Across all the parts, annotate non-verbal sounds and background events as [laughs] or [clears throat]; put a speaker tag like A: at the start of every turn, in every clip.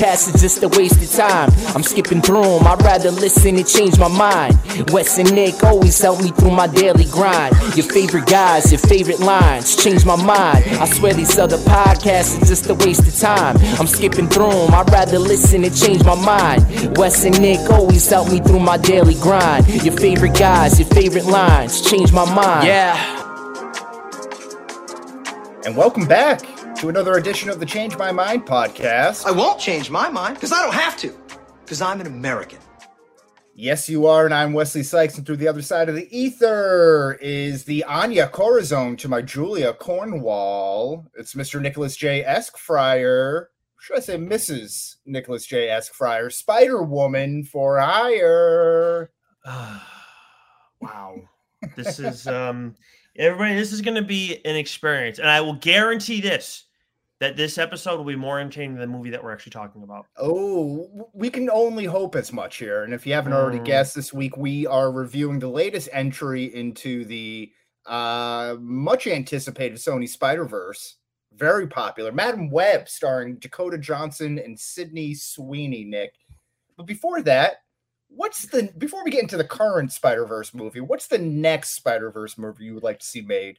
A: podcasts is just a waste of time. I'm skipping through them, I'd rather listen and change my mind. Wes and Nick always help me through my daily grind. Your favorite guys, your favorite lines, change my mind. I swear these other podcasts is just a waste of time. I'm skipping through them, I'd rather listen and change my mind. Wes and Nick always help me through my daily grind. Your favorite guys, your favorite lines, change my mind.
B: Yeah. And welcome back to another edition of the Change My Mind podcast.
C: I won't change my mind because I don't have to, because I'm an American.
B: Yes, you are, and I'm Wesley Sykes, and through the other side of the ether is the Anya Corazon to my Julia Cornwall. It's Mr. Nicholas J. Eskfryer. Should I say Mrs. Nicholas J. Eskfryer? Spider Woman for hire. [sighs]
D: wow. This is um everybody, this is gonna be an experience. And I will guarantee this that this episode will be more entertaining than the movie that we're actually talking about.
B: Oh, we can only hope as much here. And if you haven't already
D: Mm.
B: guessed, this week we are reviewing the latest entry into the uh, much anticipated Sony Spider Verse. Very popular. Madame Web, starring Dakota Johnson and Sydney Sweeney. Nick, but before that, what's the before we get into the current Spider Verse movie? What's the next Spider Verse movie you would like to see made,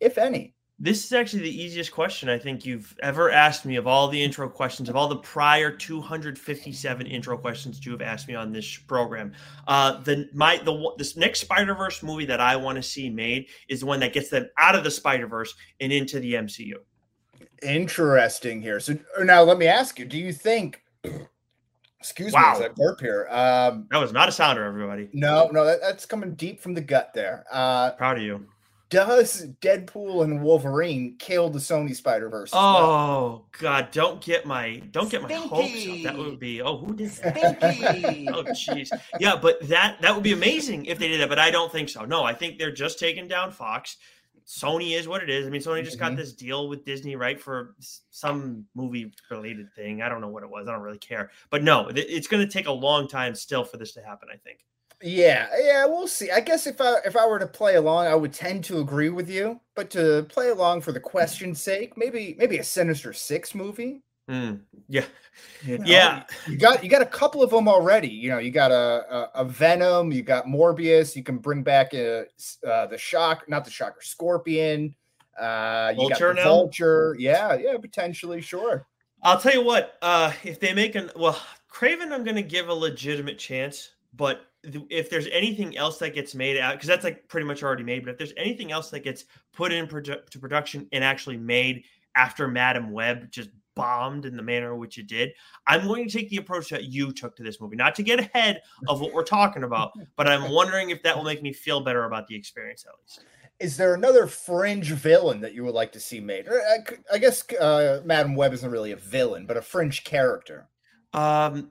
B: if any?
D: This is actually the easiest question I think you've ever asked me of all the intro questions, of all the prior 257 intro questions you have asked me on this program. Uh, the my the this next Spider Verse movie that I want to see made is the one that gets them out of the Spider Verse and into the MCU.
B: Interesting here. So uh, now let me ask you: Do you think? Excuse me, as I burp here. Um,
D: That was not a sounder, everybody.
B: no, no, that, that's coming deep from the gut there. Uh,
D: Proud of you.
B: Does Deadpool and Wolverine kill the Sony Spider Verse?
D: Oh God! Don't get my don't get my hopes up. That would be oh who did that?
C: Stinky. [laughs]
D: oh jeez yeah but that that would be amazing if they did that but i don't think so no i think they're just taking down fox sony is what it is i mean sony just got
B: Mhm.
D: this deal with disney right for some movie related thing i don't know what it was i don't really care but no it's going to take a long time still for this to happen i think
B: Yeah, yeah, we'll see. I guess if I if I were to play along, I would tend to agree with you. But to play along for the question's sake, maybe maybe a Sinister Six movie.
D: Hmm. yeah
B: you know?
D: yeah
B: you got you got a couple of them already. You know, you got a a, a Venom, you got Morbius. You can bring back a, uh, the Shock, not the Shocker, Scorpion. Uh, you
D: Vulture
B: got? Vulture. Yeah, yeah, potentially, sure.
D: I'll tell you what. Uh, if they make an well, Kraven, I'm going to give a legitimate chance. But if there's anything else that gets made out, because that's like pretty much already made. But if there's anything else that gets put in produ- to production and actually made after Madame Web just bombed in the manner in which it did, I'm going to take the approach that you took to this movie. Not to get ahead of what we're talking about, [laughs] but I'm wondering if that will make me feel better about the experience at least.
B: Is there another fringe villain that you would like to see made? i, I, c- I guess uh, Madame Web isn't really a villain, but a fringe character.
D: Um,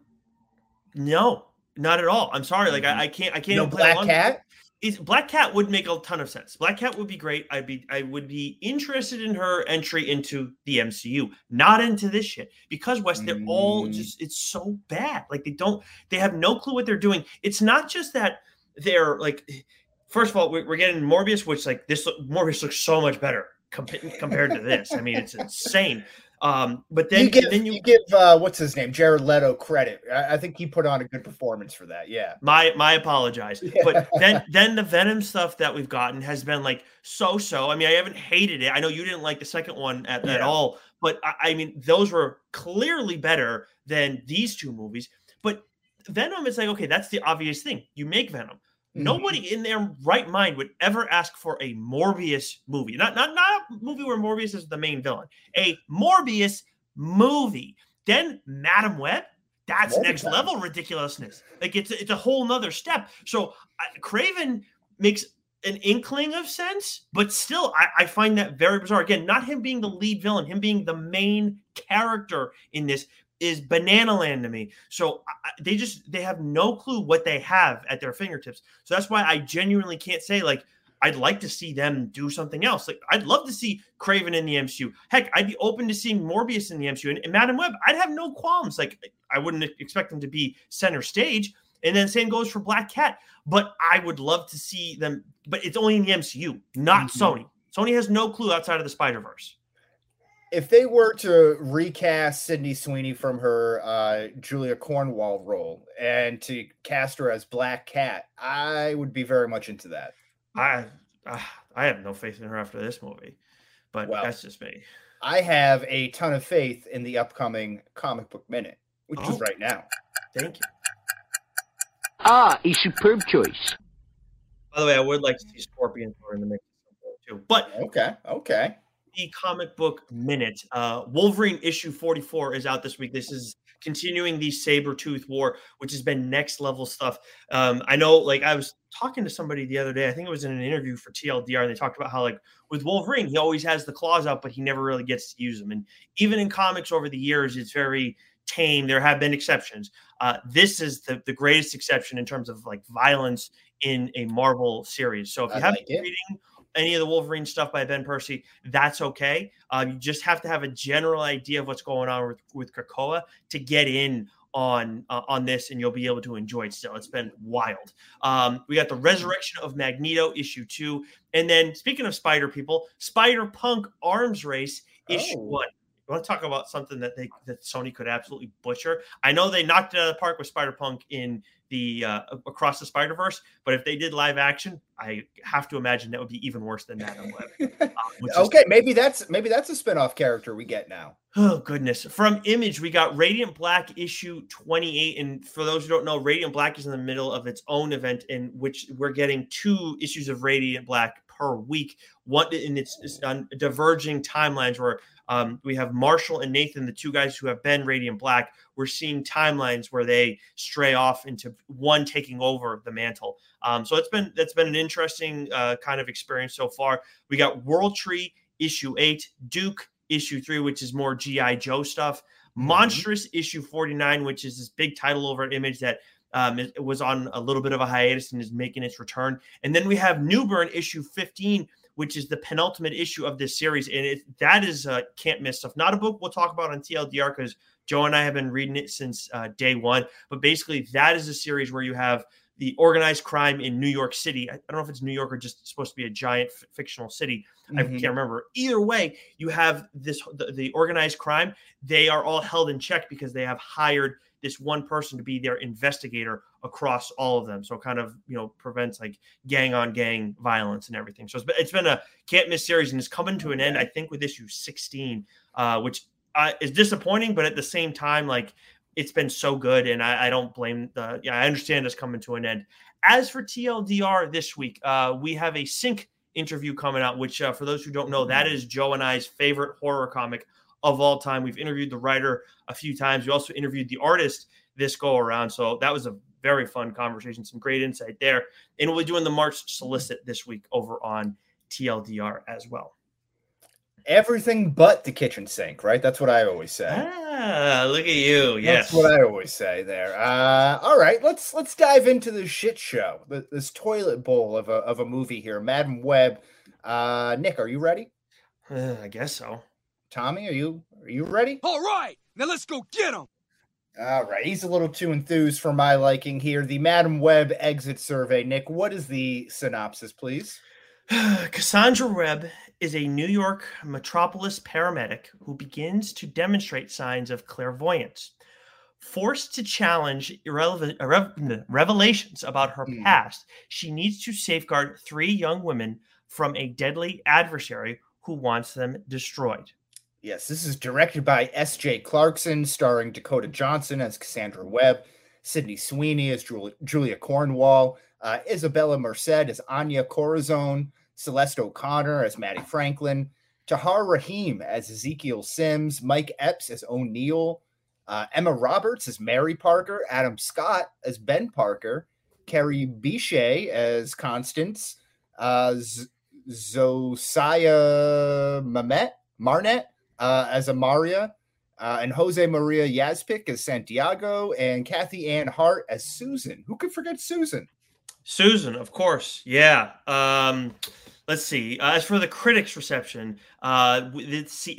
D: no, not at all. I'm sorry. Like I, I can't. I can't.
B: No Black. Cat.
D: Is Black Cat would make a ton of sense. Black Cat would be great. I'd be. I would be interested in her entry into the MCU, not into this shit. Because West. they're all
B: Mm.
D: just. It's so bad. Like they don't. They have no clue what they're doing. It's not just that they're like. First of all, we're getting Morbius, which like this Morbius looks so much better compa- compared to this. I mean, it's [laughs] insane. Um, but then
B: you give
D: then
B: you, give uh, what's his name, Jared Leto credit. I, I think he put on a good performance for that. Yeah.
D: My my apologize. [laughs]
B: Yeah.
D: But then then the Venom stuff that we've gotten has been like so so. I mean, I haven't hated it. I know you didn't like the second one at, at all, but I, I mean, those were clearly better than these two movies. But Venom is like, okay, that's the obvious thing. You make Venom.
B: Mm-hmm.
D: Nobody in their right mind would ever ask for a Morbius movie. Not not not a movie where Morbius is the main villain. A Morbius movie. Then Madame Web. That's next level ridiculousness. Like it's it's a whole nother step. So I, Kraven makes an inkling of sense, but still, I, I find that very bizarre. Again, not him being the lead villain, him being the main character in this is banana land to me. So I, they just they have no clue what they have at their fingertips. So that's why I genuinely can't say like I'd like to see them do something else. Like I'd love to see Kraven in the MCU. Heck, I'd be open to seeing Morbius in the MCU and, and Madame Web. I'd have no qualms. Like I wouldn't expect them to be center stage. And then same goes for Black Cat. But I would love to see them. But it's only in the MCU, not
B: Mhm.
D: Sony. Sony has no clue outside of the Spider Verse.
B: If they were to recast Sydney Sweeney from her uh, Julia Cornwall role and to cast her as Black Cat, I would be very much into that.
D: I I have no faith in her after this movie, but well, that's just me.
B: I have a ton of faith in the upcoming comic book minute, which oh, is right now.
D: Thank you.
A: Ah, a superb choice.
D: By the way, I would like to see Scorpion in the mix too. But
B: okay, okay
D: the comic book minute. Uh, Wolverine issue 44 is out this week. This is continuing the Sabretooth war, which has been next level stuff. Um, I know, like, I was talking to somebody the other day, I think it was in an interview for TLDR, and they talked about how, like, with Wolverine, he always has the claws out, but he never really gets to use them. And even in comics over the years, it's very tame. There have been exceptions. Uh, this is the, the greatest exception in terms of like violence in a Marvel series. So if you I haven't like been reading any of the Wolverine stuff by Ben Percy, that's okay. Uh, you just have to have a general idea of what's going on with, with Krakoa to get in on uh, on this, and you'll be able to enjoy it. Still, it's been wild. Um, we got the Resurrection of Magneto issue two, and then speaking of Spider people, Spider Punk Arms Race issue oh. one. Want to talk about something that they that Sony could absolutely butcher? I know they knocked it out of the park with Spider Punk in the uh, across the Spider Verse. But if they did live action, I have to imagine that would be even worse than Madame Web. [laughs]
B: Uh, okay, is- maybe that's maybe that's a spinoff character we get now.
D: Oh goodness! From Image, we got Radiant Black issue twenty eight, and for those who don't know, Radiant Black is in the middle of its own event in which we're getting two issues of Radiant Black per week. One in its, its diverging timelines where um, we have Marshall and Nathan, the two guys who have been Radiant Black. We're seeing timelines where they stray off into one taking over the mantle. Um, so it's been that's been an interesting uh, kind of experience so far. We got World Tree issue eight, Duke issue three, which is more GI Joe stuff. Mm-hmm. Monstress issue 49, which is this big title over Image that um, it, it, was on a little bit of a hiatus and is making its return. And then we have Newburn issue 15, which is the penultimate issue of this series. And it, that is uh, can't miss stuff. Not a book we'll talk about on TLDR because Joe and I have been reading it since uh, day one. But basically, that is a series where you have the organized crime in New York City. I, don't know if it's New York or just supposed to be a giant f- fictional city. Mm-hmm. I can't remember. Either way, you have this the, the organized crime. They are all held in check because they have hired this one person to be their investigator across all of them. So kind of you know prevents like gang on gang violence and everything. So it's been, it's been a can't miss series and it's coming to an end. I think with issue 16, uh, which uh, is disappointing, but at the same time, like it's been so good, and I, I don't blame the. Yeah, I understand it's coming to an end. As for TLDR this week, uh, we have a Sink interview coming out, which uh, for those who don't know, that is Joe and I's favorite horror comic of all time. We've interviewed the writer a few times. We also interviewed the artist this go around. So that was a very fun conversation, some great insight there. And we'll be doing the March solicit this week over on TLDR as well.
B: Everything but the kitchen sink, right? That's what I always say.
D: Ah, look at you. Yes.
B: That's what I always say there. Uh, all right, let's let's dive into the shit show. This toilet bowl of a of a movie here, Madame Web. Uh, Nick, are you ready?
D: Uh, I guess so.
B: Tommy, are you are you ready?
E: All right, now let's go get him.
B: All right, he's a little too enthused for my liking here. The Madame Web exit survey. Nick, what is the synopsis, please? [sighs]
D: Cassandra Webb is a New York metropolis paramedic who begins to demonstrate signs of clairvoyance. Forced to challenge irrelevant revelations about her mm. past, she needs to safeguard three young women from a deadly adversary who wants them destroyed.
B: Yes, this is directed by S.J. Clarkson, starring Dakota Johnson as Cassandra Webb, Sydney Sweeney as Julia Cornwall, uh, Isabela Merced as Anya Corazon, Celeste O'Connor as Mattie Franklin, Tahar Rahim as Ezekiel Sims, Mike Epps as O'Neill, uh, Emma Roberts as Mary Parker, Adam Scott as Ben Parker, Kerry Bishé as Constance, uh, Z- Zosia Mamet, Marnet uh, as Amaria, uh, and José María Yazpik as Santiago, and Kathy Ann Hart as Susan. Who could forget Susan?
D: Susan, of course. Yeah. Um, let's see. Uh, as for the critics' reception, uh,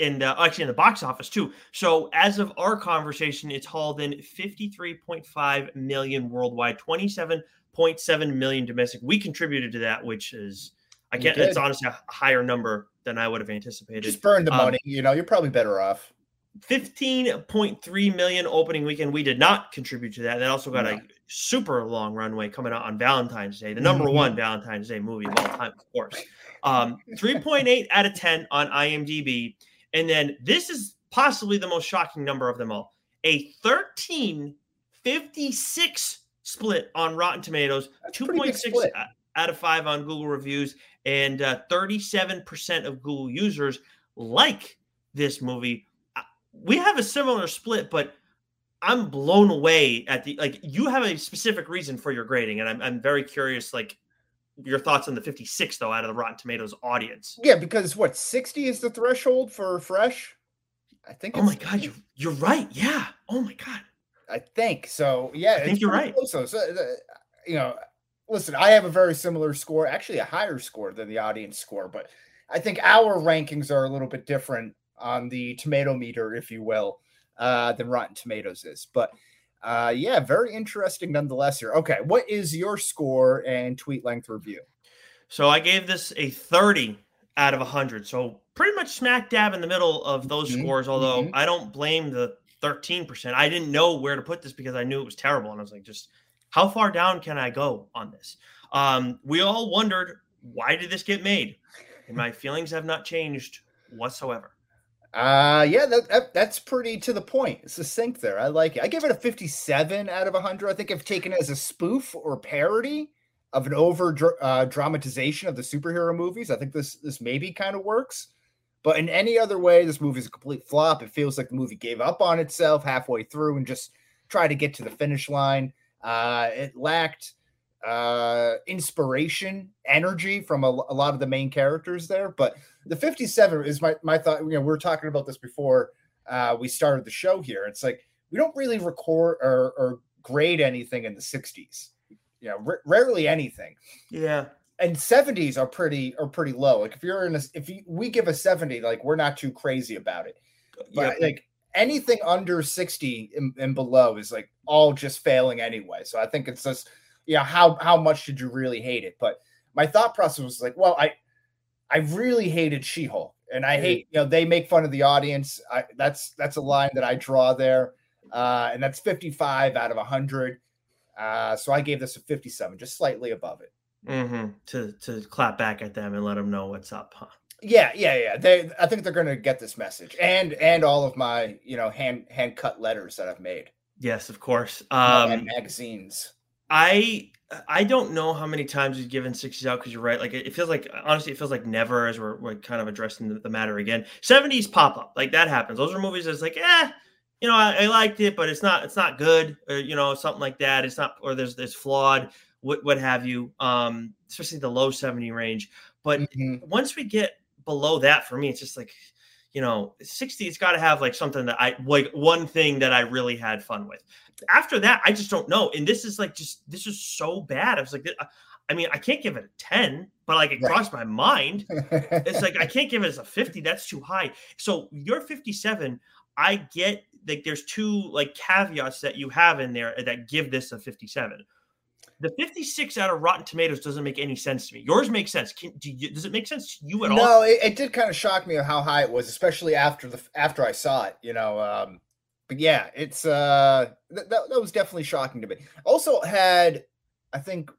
D: and uh, actually in the box office too. So as of our conversation, it's hauled in 53.5 million worldwide, 27.7 million domestic. We contributed to that, which is I can't. It's honestly a higher number than I would have anticipated.
B: Just burn the
D: Um,
B: money. You know, you're probably better off.
D: 15.3 million opening weekend. We did not contribute to that. That also got
B: No.
D: a super long runway coming out on Valentine's Day, the number
B: Mhm.
D: one Valentine's Day movie of all time, of course. Um, 3.8 [laughs] out of 10 on IMDb. And then this is possibly the most shocking number of them all a 1356 split on Rotten Tomatoes,
B: That's a pretty big
D: 2.6
B: split.
D: o- out of 5 on Google reviews, and uh, 37% of Google users like this movie. Uh, We have a similar split, but I'm blown away at the like you have a specific reason for your grading, and I'm I'm very curious, like your thoughts on the 56 though out of the Rotten Tomatoes audience.
B: Yeah, because what 60 is the threshold for fresh? I think.
D: Oh my god, you're you're right. Yeah. Oh my god.
B: I think so. Yeah,
D: I think you're right.
B: close. So, the- you know, listen, I have a very similar score, actually a higher score than the audience score, but I think our rankings are a little bit different on the tomato meter, if you will, uh, than Rotten Tomatoes is. But uh, yeah, very interesting nonetheless. Here, okay, what is your score and tweet length review?
D: So I gave this a 30 out of 100. So pretty much smack dab in the middle of those
B: Mhm,
D: scores. Although
B: mhm.
D: I don't blame the 13%. I didn't know where to put this because I knew it was terrible, and I was like, just how far down can I go on this? Um, we all wondered why did this get made, and my feelings have not changed whatsoever.
B: Uh yeah, that, that that's pretty to the point. It's succinct there. I like it. I give it a 57 out of 100. I think if taken as a spoof or parody of an over uh, dramatization of the superhero movies, I think this this maybe kind of works. But in any other way, this movie is a complete flop. It feels like the movie gave up on itself halfway through and just tried to get to the finish line. Uh, it lacked uh, inspiration, energy from a, a lot of the main characters there. But the 57 is my my thought. You know, we were talking about this before uh, we started the show here. It's like we don't really record or, or grade anything in the 60s. You know, r- rarely anything.
D: Yeah.
B: And 70s are pretty are pretty low. Like if you're in a if you, we give a 70, like we're not too crazy about it. But
D: Yep.
B: like anything under 60 and, and below is like all just failing anyway. So I think it's just you know how how much did you really hate it? But my thought process was like, well, I I really hated She-Hulk, and I hate you know they make fun of the audience. I, that's that's a line that I draw there, uh, and that's 55 out of 100. Uh, so I gave this a 57, just slightly above it.
D: Mm-hmm. To to clap back at them and let them know what's up, huh?
B: Yeah, yeah, yeah. They, I think they're going to get this message, and and all of my you know hand hand cut letters that I've made,
D: Yes, of course.
B: and
D: Um,
B: magazines.
D: I I don't know how many times we've given 60s out because you're right. Like it, feels like honestly, it feels like never as we're, we're kind of addressing the, the matter again. 70s pop up like that happens. Those are movies that's like, eh, you know, I, I liked it, but it's not it's not good, or you know, something like that. It's not, or there's there's flawed, what what have you. Um, especially the low 70 range. But
B: Mhm.
D: once we get below that, for me, it's just like, you know, 60, it's got to have like something that I like one thing that I really had fun with. After that, I just don't know. And this is like just this is so bad. I was like, I- mean, I can't give it a 10, but like it
B: Right.
D: crossed my mind. It's like I [laughs] can't give it as a 50. That's too high. So you're 57, I get like there's two like caveats that you have in there that give this a 57. The 56 out of Rotten Tomatoes doesn't make any sense to me. Yours makes sense. Can, do you, does it make sense to you at all?
B: no, it, it did kind of shock me how high it was, especially after the after I saw it. You know, um, but yeah, it's uh th- that, that was definitely shocking to me. Also had, I think,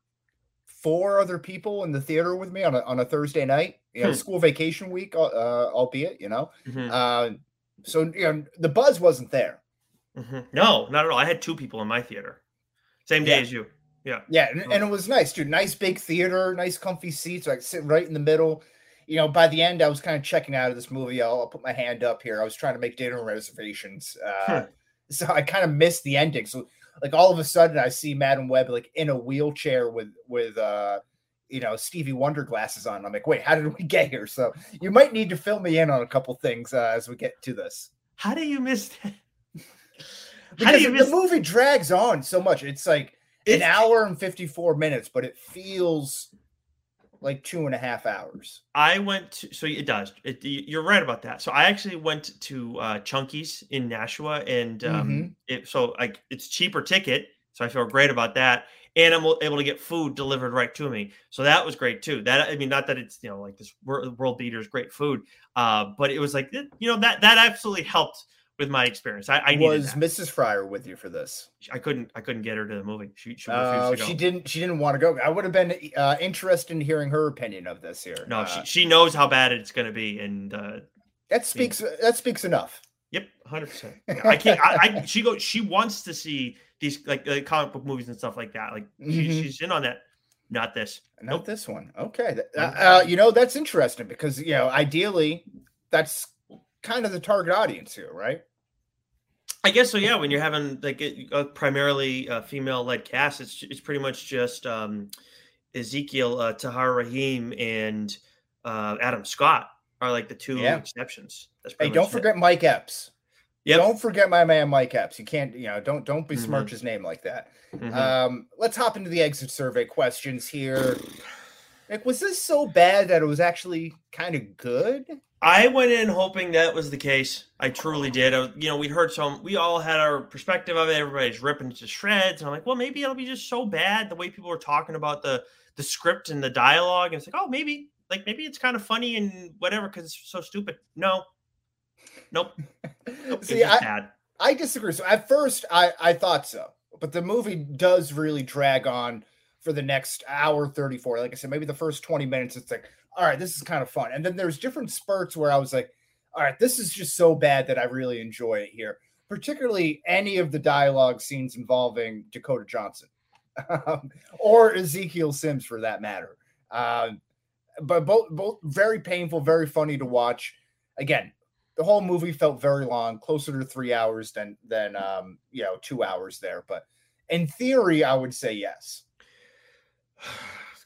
B: four other people in the theater with me on a on a Thursday night. You know,
D: Hmm.
B: school vacation week, uh, uh, albeit. You know,
D: Mhm,
B: uh, so you know the buzz wasn't there.
D: mhm. No, not at all. I had two people in my theater, same day
B: Yeah.
D: as you. Yeah.
B: Yeah, and, and it was nice, dude. Nice big theater, nice comfy seats, like sitting right in the middle. You know, by the end, I was kind of checking out of this movie. I'll, I'll put my hand up here. I was trying to make dinner reservations, uh, [laughs] so I kind of missed the ending. So, like all of a sudden, I see Madame Web like in a wheelchair with with uh, you know Stevie Wonder glasses on. I'm like, wait, how did we get here? So you might need to fill me in on a couple things uh, as we get to this.
D: How do you miss that? [laughs] How
B: Because
D: do you
B: the
D: miss?
B: movie drags on so much. It's like an hour and 54 minutes, but it feels like two and a half hours.
D: I went to so it does. It, you're right about that. So I actually went to uh, Chunky's in Nashua, and um,
B: Mhm.
D: it so like it's cheaper ticket. So I feel great about that. And I'm able to get food delivered right to me. So that was great too. That I mean, not that it's you know like this world beater's great food, uh, but it was like you know that that absolutely helped with my experience. I, I
B: was Mrs. Fryer with you for this.
D: I couldn't I couldn't get her to the movie. She she,
B: uh, she didn't she didn't want to go. I would have been uh, interested in hearing her opinion of this here.
D: No,
B: uh,
D: she, she knows how bad it's going to be, and uh,
B: that speaks that speaks enough.
D: Yep, hundred percent. [laughs] I can't. I, I, she goes. She wants to see these like, like comic book movies and stuff like that. Like mm-hmm. she, she's in on that. Not this.
B: Not nope. this one. Okay. Uh, uh, you know that's interesting because you know ideally that's kind of the target audience here, right?
D: I guess so. Yeah, when you're having like a primarily uh, female-led cast, it's it's pretty much just um, Ezekiel, uh, Tahar Rahim, and uh, Adam Scott are like the two yeah. exceptions.
B: hey, don't forget it. Mike Epps. Yeah, don't forget my man Mike Epps. You can't, you know, don't don't besmirch mm-hmm. his name like that. Mm-hmm. Um, let's hop into the exit survey questions here. Like, was this so bad that it was actually kind of good?
D: I went in hoping that was the case. I truly did. I, you know, we heard some. We all had our perspective of it. Everybody's ripping it to shreds. And I'm like, well, maybe it'll be just so bad the way people were talking about the the script and the dialogue. And it's like, oh, maybe like maybe it's kind of funny and whatever because it's so stupid. No, nope. [laughs]
B: nope See, I, bad. I disagree. So at first, I I thought so, but the movie does really drag on for the next hour 34. Like I said, maybe the first 20 minutes, it's like, all right, this is kind of fun. And then there's different spurts where I was like, all right, this is just so bad that I really enjoy it here. Particularly any of the dialogue scenes involving Dakota Johnson um, or Ezekiel Sims for that matter. Um, but both both very painful, very funny to watch. Again, the whole movie felt very long, closer to three hours than than um, you know two hours there. But in theory, I would say yes. [sighs]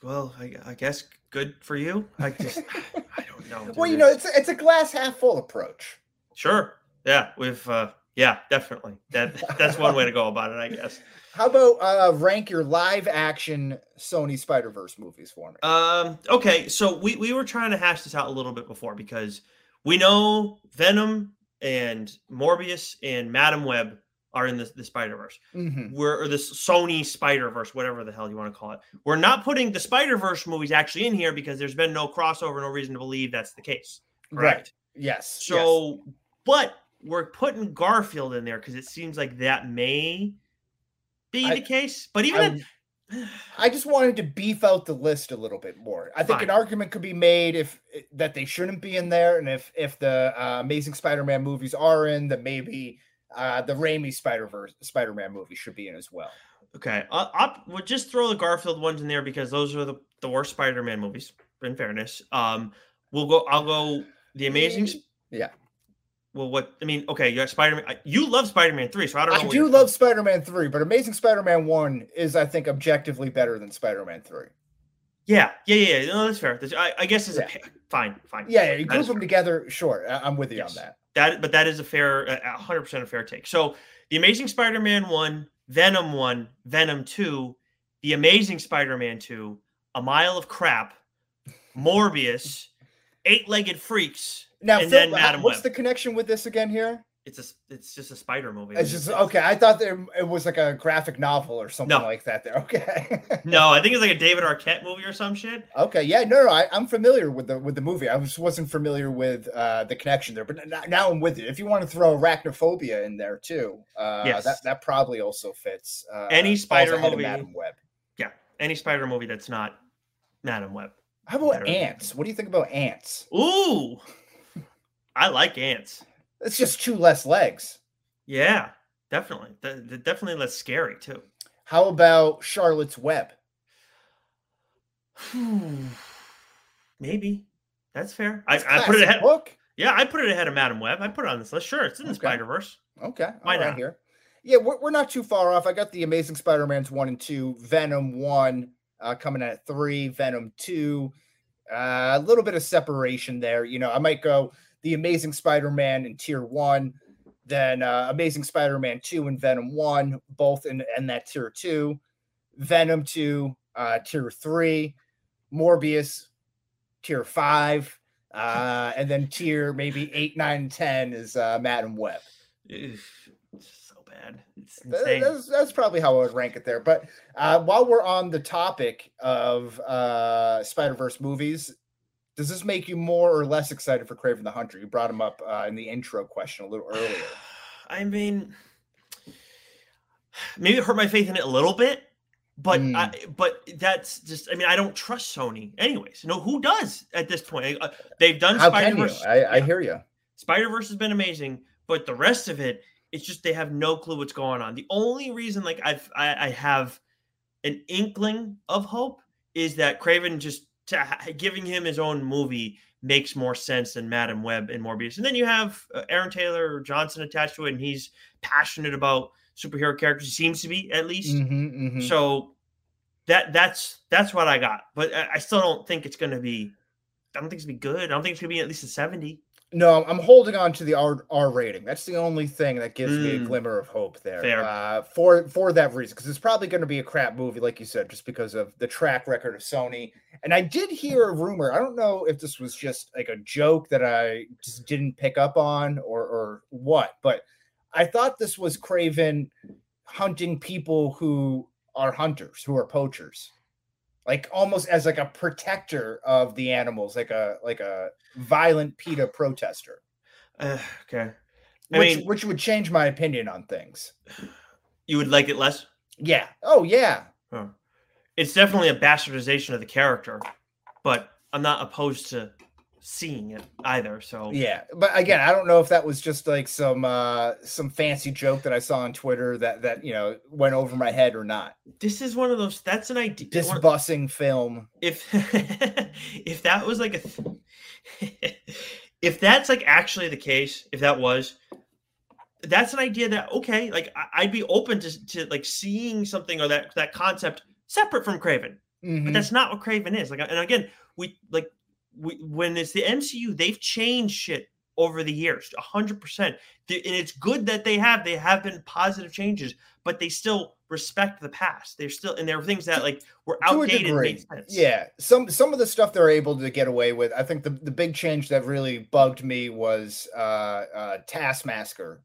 D: Well, I, I guess good for you. I just [laughs] I don't know.
B: well, you know, it's it's a glass half full approach.
D: Sure. Yeah, we've uh, yeah, definitely. That that's one way to go about it, I guess. [laughs]
B: How about uh, rank your live action Sony Spider Verse movies for me?
D: Um, okay, so we we were trying to hash this out a little bit before because we know Venom and Morbius and Madame Web are in the, the Spider Verse. Mm-hmm. We're or this Sony Spider Verse, whatever the hell you want to call it. We're not putting the Spider Verse movies actually in here because there's been no crossover, no reason to believe that's the case. Correct? Right.
B: Yes.
D: So,
B: yes.
D: but we're putting Garfield in there because it seems like that may be I, the case. But even I,
B: I just wanted to beef out the list a little bit more. I think fine. an argument could be made if eh, that they shouldn't be in there, and if if the uh, Amazing Spider-Man movies are in, that maybe uh, the Raimi Spider Verse Spider-Man movie should be in as well.
D: Okay, I'll, I'll we'll just throw the Garfield ones in there because those are the, the worst Spider-Man movies. In fairness, um, we'll go. I'll go. The Amazing.
B: Yeah
D: well, what I mean, okay, you got Spider Man. You love Spider Man three, so I don't.
B: I do love Spider Man three, but Amazing Spider Man one is, I think, objectively better than Spider Man three.
D: Yeah, yeah, yeah. No, that's fair. I, I guess it's yeah. a fine, fine.
B: Yeah, yeah you group them fair. together. Sure, I'm with you yes. on that.
D: That, but that is a fair, hundred percent a fair take. So, the Amazing Spider Man one, Venom one, Venom two, the Amazing Spider Man two, A Mile of Crap, Morbius, Eight Legged Freaks
B: now, and Phil, then what's Web. the connection with this again here?
D: It's a it's just a spider movie.
B: It's just okay. I thought there, it was like a graphic novel or something no. like that. There, okay. [laughs]
D: no, I think it's like a David Arquette movie or some shit.
B: Okay, yeah, no, no, I, am familiar with the with the movie. I just wasn't familiar with uh, the connection there, but now I'm with you. If you want to throw arachnophobia in there too, uh, yes. that that probably also fits. Uh,
D: any spider movie, Madame Web. Yeah, any spider movie that's not Madame Web.
B: How about ants? What do you think about ants?
D: Ooh. I like ants.
B: It's just two less legs.
D: Yeah, definitely. Definitely less scary too.
B: How about Charlotte's Web? [sighs]
D: Maybe that's fair. I, I, put it ahead. Book. Yeah, I put it ahead of Madame Web. I put it on this list. Sure, it's in the okay. Spider Verse.
B: Okay, why not here? Yeah, we're, we're not too far off. I got the Amazing Spider-Man's one and two, Venom one uh, coming at three, Venom two. Uh, a little bit of separation there. You know, I might go the Amazing Spider-Man in Tier One, then uh, Amazing Spider-Man Two and Venom One, both in, in that Tier Two, Venom Two, uh, Tier Three, Morbius, Tier Five, uh, and then Tier maybe eight, nine, ten is uh, Madame Web.
D: So bad. It's It's
B: Th-
D: insane.
B: That's, that's probably how I would rank it there. But uh, while we're on the topic of uh, Spider Verse movies, does this make you more or less excited for Kraven the Hunter? You brought him up uh, in the intro question a little [sighs] earlier.
D: I mean, maybe it hurt my faith in it a little bit, but
B: Mm.
D: I, but that's just. I mean, I don't trust Sony, anyways. No, who does at this point? Uh, they've done Spider? Verse.
B: I, I hear you.
D: Spider Verse has been amazing, but the rest of it, it's just they have no clue what's going on. The only reason, like I've I, I have an inkling of hope, is that Kraven just to, giving him his own movie makes more sense than Madame Web and Morbius. And then you have uh, Aaron Taylor Johnson attached to it, and he's passionate about superhero characters. He seems to be at least.
B: Mhm, mhm.
D: So that that's that's what I got. But I, I still don't think it's going to be. I don't think it's gonna be good. I don't think it's gonna be at least a seventy.
B: No, I'm holding on to the R, R rating. That's the only thing that gives me a
D: Mm.
B: glimmer of hope there. Uh, for for that reason, because it's probably going to be a crap movie, like you said, just because of the track record of Sony. And I did hear a rumor. I don't know if this was just like a joke that I just didn't pick up on or or what, but I thought this was Kraven hunting people who are hunters, who are poachers. Like almost as like a protector of the animals, like a like a violent PETA protester
D: Uh, [sighs] okay. I
B: which
D: mean-
B: which would change my opinion on things.
D: You would like it less?
B: Yeah. Oh yeah.
D: Huh. It's definitely a bastardization of the character, but I'm not opposed to seeing it either. So
B: Yeah. But again, I don't know if that was just like some uh some fancy joke that I saw on Twitter that that you know went over my head or not.
D: this is one of those. That's an idea.
B: This
D: one-
B: busing film.
D: if [laughs] if that was like a th- [laughs] if that's like actually the case if that was that's an idea that okay like i'd be open to, to like seeing something or that that concept separate from Kraven but
B: Mhm.
D: that's not what Kraven is like and again we like we when it's the mcu they've changed shit over the years 100% Th- and it's good that they have they have been positive changes but they still respect the past they're still and there are things that like were outdated made sense
B: Yeah. Some some of the stuff they're able to get away with. I think the, the big change that really bugged me was uh uh Taskmaster.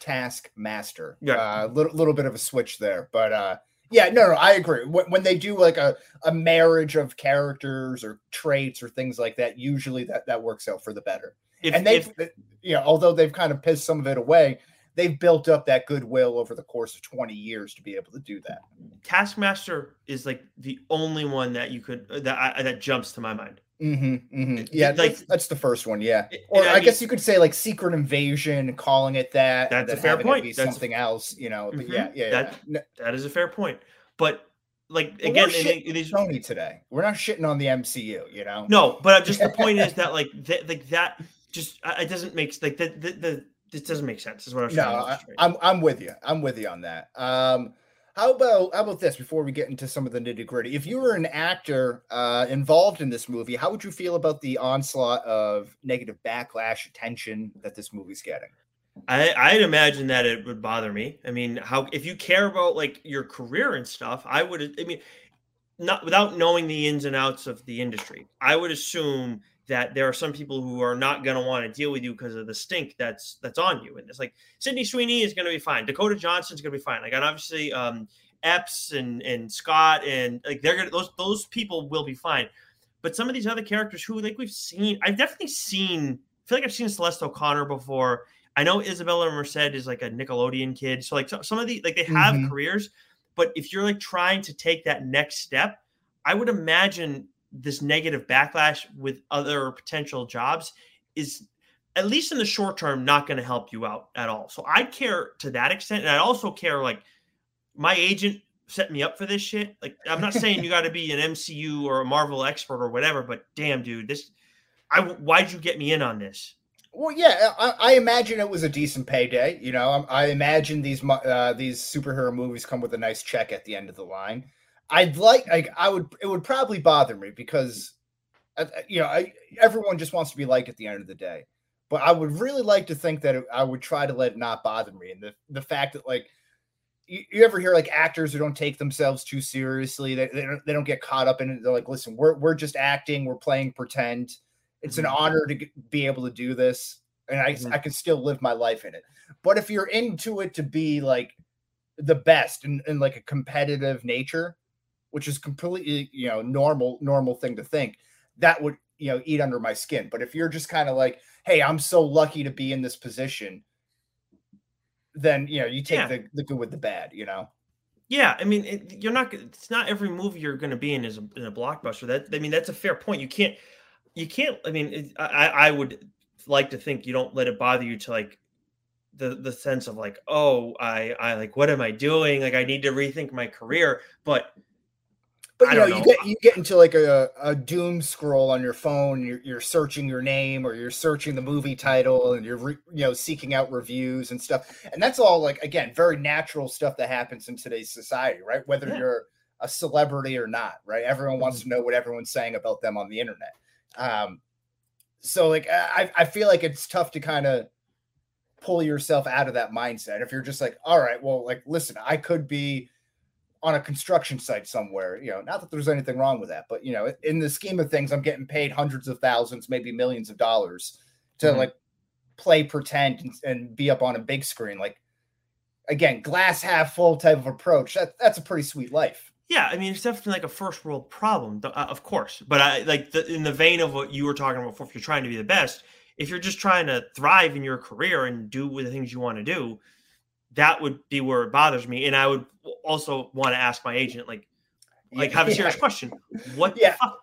B: Taskmaster.
D: Yeah.
B: A uh, little little bit of a switch there. But uh yeah, no, no, I agree. When, when they do like a, a marriage of characters or traits or things like that, usually that, that works out for the better.
D: if,
B: and they've,
D: if
B: you know, although they've kind of pissed some of it away, they've built up that goodwill over the course of 20 years to be able to do that.
D: Taskmaster is like the only one that you could that I, that jumps to my mind.
B: Mm-hmm, mm-hmm. Yeah,
D: like-
B: that's, that's the first one. Yeah, or I,
D: mean-
B: guess you could say like Secret Invasion, calling it that.
D: That's a fair point. That's-
B: something else, you know. But
D: Mhm.
B: yeah, yeah, yeah.
D: That-
B: No,
D: That is a fair point, but like
B: but
D: again,
B: we're shitting on Sony today. We're not shitting on the MCU, you know.
D: no, but just the point is [laughs] that like that like that just it doesn't make like the the, the this doesn't make sense. Is what I was
B: no, I, I'm I'm with you. I'm with you on that. Um, how about how about this before we get into some of the nitty gritty? If you were an actor uh, involved in this movie, how would you feel about the onslaught of negative backlash, attention that this movie's getting?
D: I, I'd imagine that it would bother me. I mean, how if you care about like your career and stuff, I would. I mean, not without knowing the ins and outs of the industry, I would assume that there are some people who are not going to want to deal with you because of the stink that's that's on you. And it's like Sydney Sweeney is going to be fine. Dakota Johnson's going to be fine. Like, and obviously, um, Epps and and Scott and like they're gonna those those people will be fine. But some of these other characters who like we've seen, I've definitely seen. I feel like I've seen Celeste O'Connor before. I know Isabela Merced is like a Nickelodeon kid, so like so- some of the like they have
B: Mhm.
D: careers, but if you're like trying to take that next step, I would imagine this negative backlash with other potential jobs is at least in the short term not going to help you out at all. So I care to that extent, and I also care like my agent set me up for this shit. Like I'm not saying you [laughs] got to be an MCU or a Marvel expert or whatever, but damn, dude, this I why'd you get me in on this?
B: Well, yeah, I, I imagine it was a decent payday. You know, I, I imagine these uh, these superhero movies come with a nice check at the end of the line. I'd like, like, I would, it would probably bother me because, uh, uh, you know, I, everyone just wants to be like at the end of the day. But I would really like to think that it, I would try to let it not bother me, and the the fact that like. You, you ever hear like actors who don't take themselves too seriously? They, they don't they don't get caught up in it. They're like, listen, we're we're just acting. We're playing pretend. It's an
D: Mhm.
B: honor to be able to do this, and I
D: Mhm.
B: I can still live my life in it. But if you're into it to be like the best in, in like a competitive nature, which is completely, you know, normal, normal thing to think, that would, you know, eat under my skin. But if you're just kind of like, hey, I'm so lucky to be in this position, then you know, you take
D: Yeah.
B: the, the good with the bad, you know.
D: Yeah, I mean, it, you're not. It's not every movie you're going to be in is a, in a blockbuster. That I mean, that's a fair point. You can't. You can't. I mean, it, I I would like to think you don't let it bother you to like the the sense of like, oh, I I like what am I doing? Like I need to rethink my career. But
B: But you know,
D: don't
B: you get you get into like a, a doom scroll on your phone. You're, you're searching your name or you're searching the movie title, and you're re, you know seeking out reviews and stuff. And that's all like again very natural stuff that happens in today's society, right? Whether
D: Yeah.
B: you're a celebrity or not, right? Everyone wants to know what everyone's saying about them on the internet. Um, so like I I feel like it's tough to kind of pull yourself out of that mindset if you're just like, all right, well, like listen, I could be on a construction site somewhere, you know, not that there's anything wrong with that, but you know, in the scheme of things, I'm getting paid hundreds of thousands, maybe millions of dollars to
D: Mhm.
B: like play pretend and, and be up on a big screen. Like again, glass half full type of approach. That that's a pretty sweet life.
D: yeah, I mean, it's definitely like a first world problem, uh, of course. But I like the, in the vein of what you were talking about before. If you're trying to be the best, if you're just trying to thrive in your career and do the things you want to do, that would be where it bothers me. And I would also want to ask my agent, like, like have a
B: Yeah.
D: serious question. What
B: Yeah.
D: the fuck?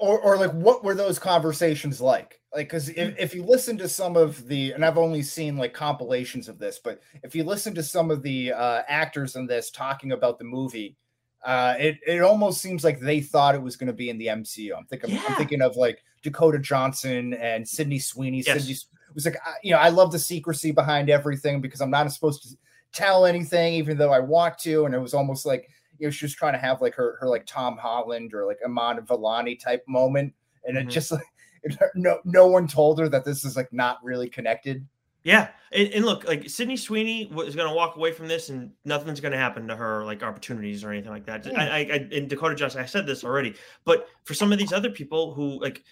B: or or like what were those conversations like like because if, if you listen to some of the and i've only seen like compilations of this but if you listen to some of the uh actors in this talking about the movie uh it, it almost seems like they thought it was going to be in the mcu i'm thinking i'm thinking of like dakota johnson and sydney sweeney
D: Yes.
B: sydney was like I, you know i love the secrecy behind everything because i'm not supposed to tell anything even though i want to and it was almost like you know, she was trying to have like her her like Tom Holland or like Iman Vellani type moment, and it
D: Mhm.
B: just like [laughs] no no one told her that this is like not really connected.
D: Yeah, and, and look, like Sydney Sweeney wa- is going to walk away from this, and nothing's going to happen to her, like opportunities or anything like that.
B: Yeah.
D: I, I, I, in Dakota Johnson, I said this already, but for some of these other people who, like,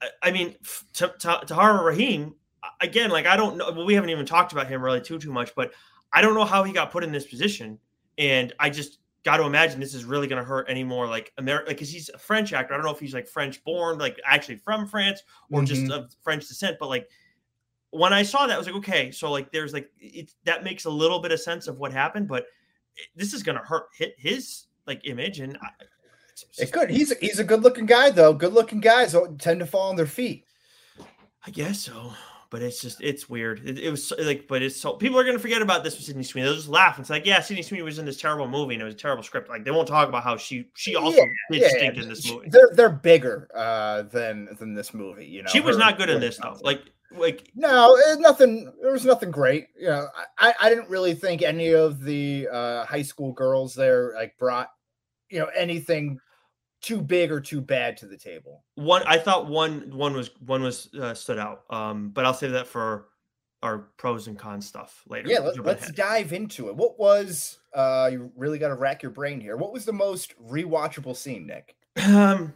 D: I, I mean, f- Ta- Ta- Tahara Rahim, again, like I don't know. Well, we haven't even talked about him really too too much, but I don't know how he got put in this position, and I just got to imagine this is really going to hurt any more like America, like because he's a French actor. I don't know if he's like French born, like actually from France, or just
B: Mhm.
D: of French descent, but like when I saw that, I was like, okay, so like there's like it that makes a little bit of sense of what happened, but this is gonna hurt hit his like image, and I, it's
B: It could. He's a, he's a good looking guy though. Good looking guys tend to fall on their feet.
D: I guess so, but it's just it's weird. It, it was like, but it's so people are gonna forget about this with Sydney Sweeney. They'll just laugh. It's like, yeah, Sydney Sweeney was in this terrible movie and it was a terrible script. Like they won't talk about how she she also did stink in this movie.
B: They're they're bigger uh, than than this movie. You know,
D: She was
B: her-
D: not good in this though. Like like
B: No, nothing. There was nothing great. You know, I, I didn't really think any of the uh, high school girls there like brought, you know, anything too big or too bad to the table.
D: one I thought one one was one was uh, stood out. Um, but I'll save that for our pros and cons stuff later.
B: Yeah, let, let's
D: ahead.
B: dive into it. What was uh you really got to rack your brain here. What was the most rewatchable scene, Nick? [clears throat]
D: Um,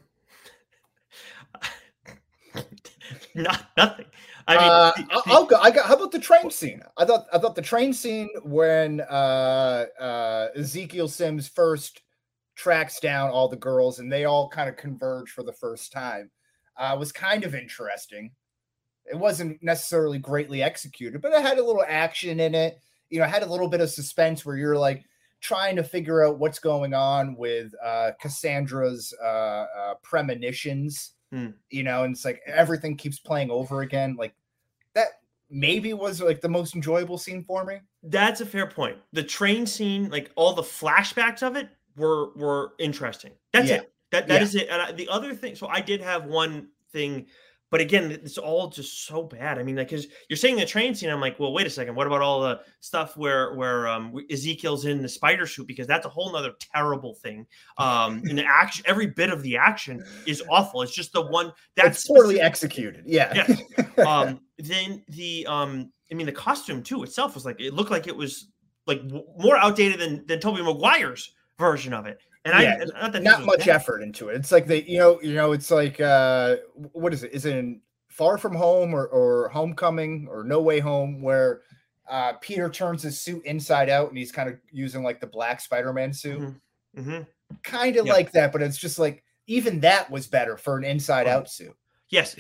D: [laughs] not nothing. I mean,
B: uh,
D: the-
B: I'll go. I got. How about the train scene? I thought. I thought the train scene when uh, uh, Ezekiel Sims first tracks down all the girls and they all kind of converge for the first time uh, was kind of interesting. It wasn't necessarily greatly executed, but it had a little action in it. You know, it had a little bit of suspense where you're like trying to figure out what's going on with uh, Cassandra's uh, uh, premonitions.
D: Hmm.
B: You know, and it's like everything keeps playing over again. Like that maybe was like the most enjoyable scene for me.
D: that's a fair point. The train scene, like all the flashbacks of it, were were interesting. That's
B: Yeah.
D: it. That that
B: Yeah.
D: is it. And I, the other thing, so I did have one thing, but again, it's all just so bad. I mean, like, because you're saying the train scene, I'm like, well, wait a second. What about all the stuff where where um, Ezekiel's in the spider suit? Because that's a whole nother terrible thing. Um, and the action, every bit of the action is awful. It's just the one that's
B: It's poorly
D: specific-
B: executed. Yeah. [laughs]
D: um then the um i mean the costume too itself was like it looked like it was like w- more outdated than than toby maguire's version of it and
B: Yeah,
D: i not, that
B: not much
D: bad.
B: effort into it. It's like they, you know, you know, it's like uh what is it? Is it in Far From Home or or Homecoming or No Way Home where uh, Peter turns his suit inside out and he's kind of using like the black Spider-Man suit.
D: Mhm. hmm
B: Kind of
D: Yeah.
B: like that, but it's just like even that was better for an inside out suit.
D: Yes,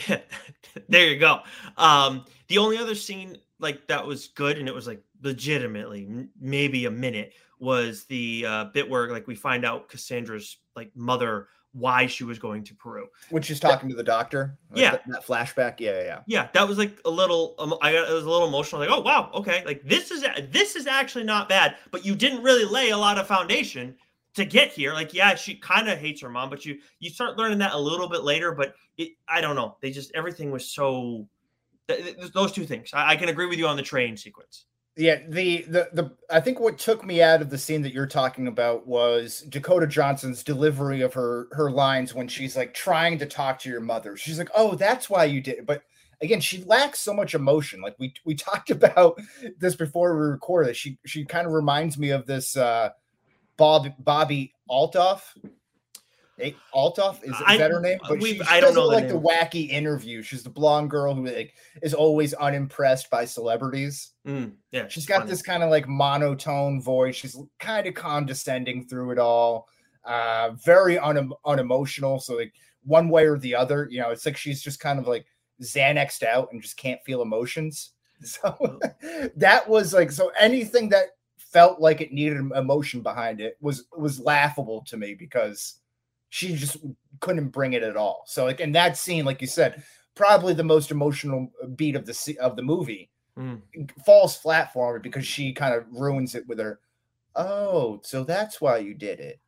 D: [laughs] there you go. Um, the only other scene like that was good, and it was like legitimately maybe a minute, was the uh, bit where like we find out Cassandra's like mother why she was going to Peru.
B: when she's talking to the doctor. like
D: Yeah.
B: that, that flashback. Yeah, yeah, yeah.
D: Yeah, that was like a little. Um, I got it was a little emotional. Like, oh wow, okay, like this is this is actually not bad. But you didn't really lay a lot of foundation to get here. Like, yeah, she kind of hates her mom, but you you start learning that a little bit later. But it, I don't know. They just everything was so. th- th- Those two things. I, I can agree with you on the train sequence.
B: Yeah, the the the I think what took me out of the scene that you're talking about was Dakota Johnson's delivery of her her lines when she's like trying to talk to your mother. She's like, "Oh, that's why you did." it." But again, she lacks so much emotion. Like we we [laughs] talked about this before we recorded. She she kind of reminds me of this uh Bob Bobbi Althoff. Althoff is, is
D: I-
B: that her name? But she, she
D: I don't know the
B: like the wacky interview. She's the blonde girl who like is always unimpressed by celebrities.
D: Mm, yeah,
B: She's got
D: funny.
B: this kind of like monotone voice. She's kind of condescending through it all. Uh, very un- unemotional. So like one way or the other, you know, it's like she's just kind of like Xanaxed out and just can't feel emotions. [laughs] So that was like so anything that felt like it needed em- emotion behind it was was laughable to me because she just couldn't bring it at all. So like in that scene, like you said, probably the most emotional beat of the of the movie
D: Mm.
B: falls flat for me because she kind of ruins it with her. Oh, so that's why you did it.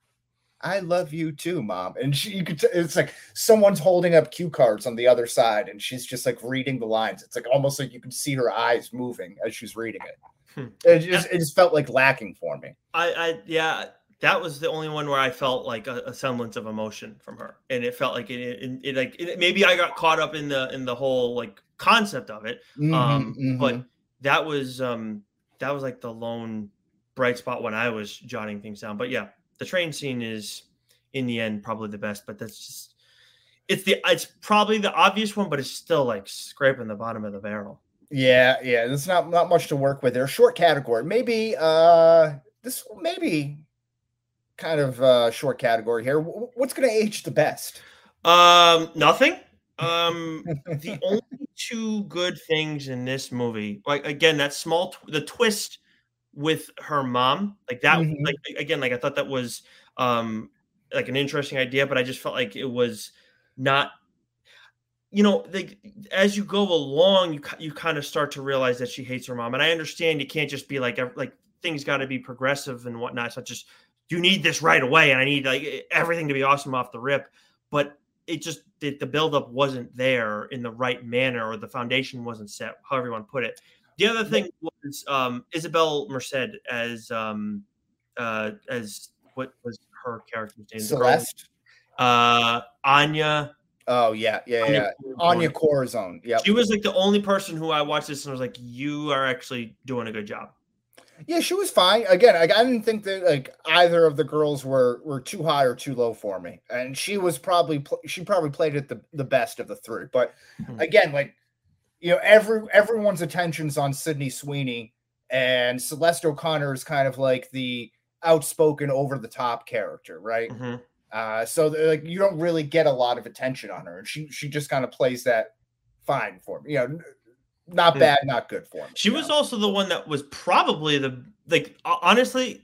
B: I love you too, mom. And she, you could, t- it's like someone's holding up cue cards on the other side, and she's just like reading the lines. It's like almost like you can see her eyes moving as she's reading it.
D: Hmm.
B: It just, it just felt like lacking for me.
D: I, I yeah, that was the only one where I felt like a, a semblance of emotion from her, and it felt like it, it, it like it, maybe I got caught up in the in the whole like concept of it. Um,
B: Mhm,
D: but that was um that was like the lone bright spot when I was jotting things down. But yeah, the train scene is in the end probably the best, but that's just it's the it's probably the obvious one, but it's still like scraping the bottom of the barrel.
B: yeah, yeah, there's not not much to work with there. Short category, maybe. Uh, this maybe kind of uh short category here. What's going to age the best?
D: Um, nothing. Um, [laughs] the only two good things in this movie, like again, that small tw- the twist with her mom, like that,
B: Mhm.
D: like again, like I thought that was um like an interesting idea, but I just felt like it was not. You know, like as you go along, you you kind of start to realize that she hates her mom, and I understand you can't just be like like things got to be progressive and whatnot. It's not just you need this right away, and I need like everything to be awesome off the rip. But it just the, the buildup wasn't there in the right manner, or the foundation wasn't set. However you want to put it. The other thing was um, Isabel Merced as um, uh, as what was her character's name?
B: Celeste.
D: uh, Anya.
B: Oh yeah, yeah,
D: Anya
B: yeah.
D: Corazon.
B: Anya Corazon. Yeah,
D: She was like the only person who I watched this and was like, "You are actually doing a good job."
B: Yeah. She was fine. Again, I, I didn't think that like either of the girls were were too high or too low for me, and she was probably pl- she probably played it the the best of the three. But
D: Hmm.
B: again, like you know, every everyone's attention's on Sydney Sweeney, and Celeste O'Connor is kind of like the outspoken, over the top character, right?
D: Mhm.
B: Uh, so like you don't really get a lot of attention on her, and she she just kind of plays that fine for me. You know, not
D: Hmm.
B: bad, not good for me.
D: She was
B: know?
D: also the one that was probably the like honestly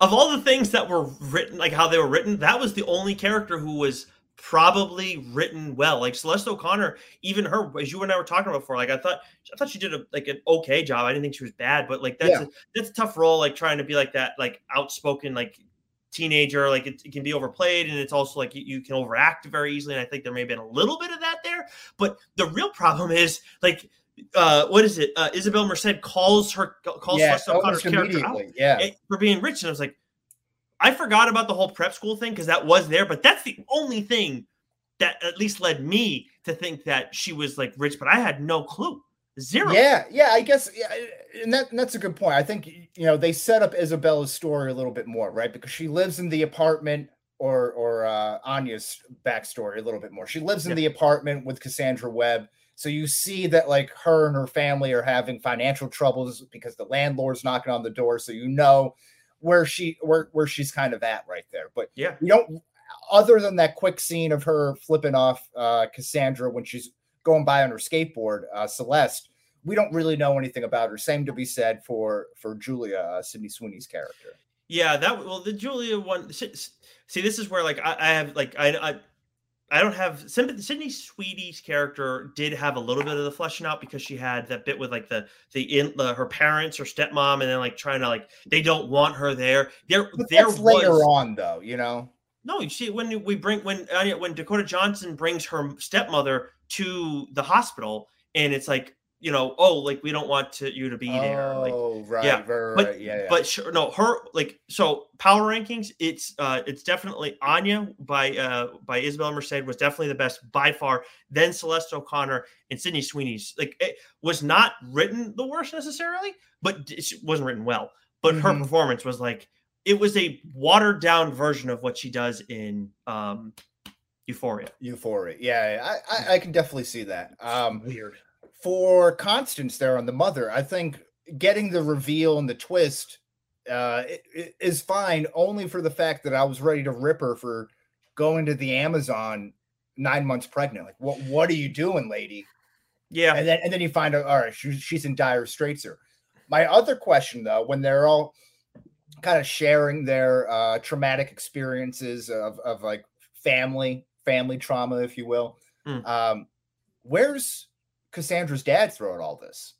D: of all the things that were written like how they were written that was the only character who was probably written well like Celeste O'Connor even her as you and I were talking about before like I thought I thought she did a like an okay job I didn't think she was bad but like that's
B: Yeah.
D: a, that's a tough role like trying to be like that like outspoken like teenager like it, it can be overplayed and it's also like you, you can overact very easily and I think there may have been a little bit of that there but the real problem is like uh what is it uh Isabel Merced calls her calls
B: yeah,
D: Celeste O'Connor's character out.
B: Yeah,
D: for being rich. And I was like, I forgot about the whole prep school thing because that was there, but that's the only thing that at least led me to think that she was like rich, but I had no clue. Zero.
B: Yeah, yeah, I guess, yeah, and that and that's a good point. I think you know they set up Isabela's story a little bit more, right? Because she lives in the apartment, or or uh, Anya's backstory a little bit more. She lives in
D: Yeah.
B: the apartment with Cassandra Webb, So you see that like her and her family are having financial troubles because the landlord's knocking on the door. So you know where she where where she's kind of at right there. But
D: Yeah.
B: you don't other than that quick scene of her flipping off uh Cassandra when she's going by on her skateboard, uh Celeste, we don't really know anything about her. Same to be said for for Julia, uh, Sydney Sweeney's character.
D: Yeah, that well, the Julia one. See, this is where like I, I have like I, I I don't have sympathy. Sydney Sweeney's character did have a little bit of the fleshing out because she had that bit with like the the in the her parents or stepmom, and then like trying to like they don't want her there. There,
B: But
D: there
B: that's
D: was
B: later on though, you know.
D: no. You see, when we bring when uh, when Dakota Johnson brings her stepmother to the hospital, and it's like you know, oh, like we don't want to, you to be there. Like
B: Oh, right,
D: yeah,
B: right, right,
D: but
B: right, yeah, yeah.
D: but sure no her like so power rankings it's uh it's definitely anya by uh by isabel merced was definitely the best by far then celeste o'connor and sydney sweeney's like it was not written the worst necessarily but it wasn't written well but her
B: Mhm.
D: performance was like it was a watered down version of what she does in um euphoria
B: Euphoria. Yeah, yeah, I, I I can definitely see that. Um
D: weird
B: for Constance there on the mother, I think getting the reveal and the twist uh is fine only for the fact that I was ready to rip her for going to the Amazon nine months pregnant. Like what what are you doing, lady?
D: yeah
B: And then and then you find out, all right, she's she's in dire straits here. My other question though, when they're all kind of sharing their uh traumatic experiences of, of like family, family trauma, if you will.
D: Mm.
B: Um, where's Cassandra's dad throughout all this?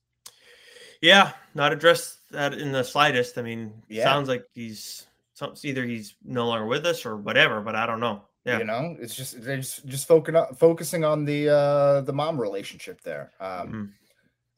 D: Yeah, not addressed that in the slightest. I mean,
B: Yeah.
D: sounds like he's some either he's no longer with us or whatever, but I don't know. Yeah.
B: You know, it's just they're just, just focusing on focusing on the uh the mom relationship there. Um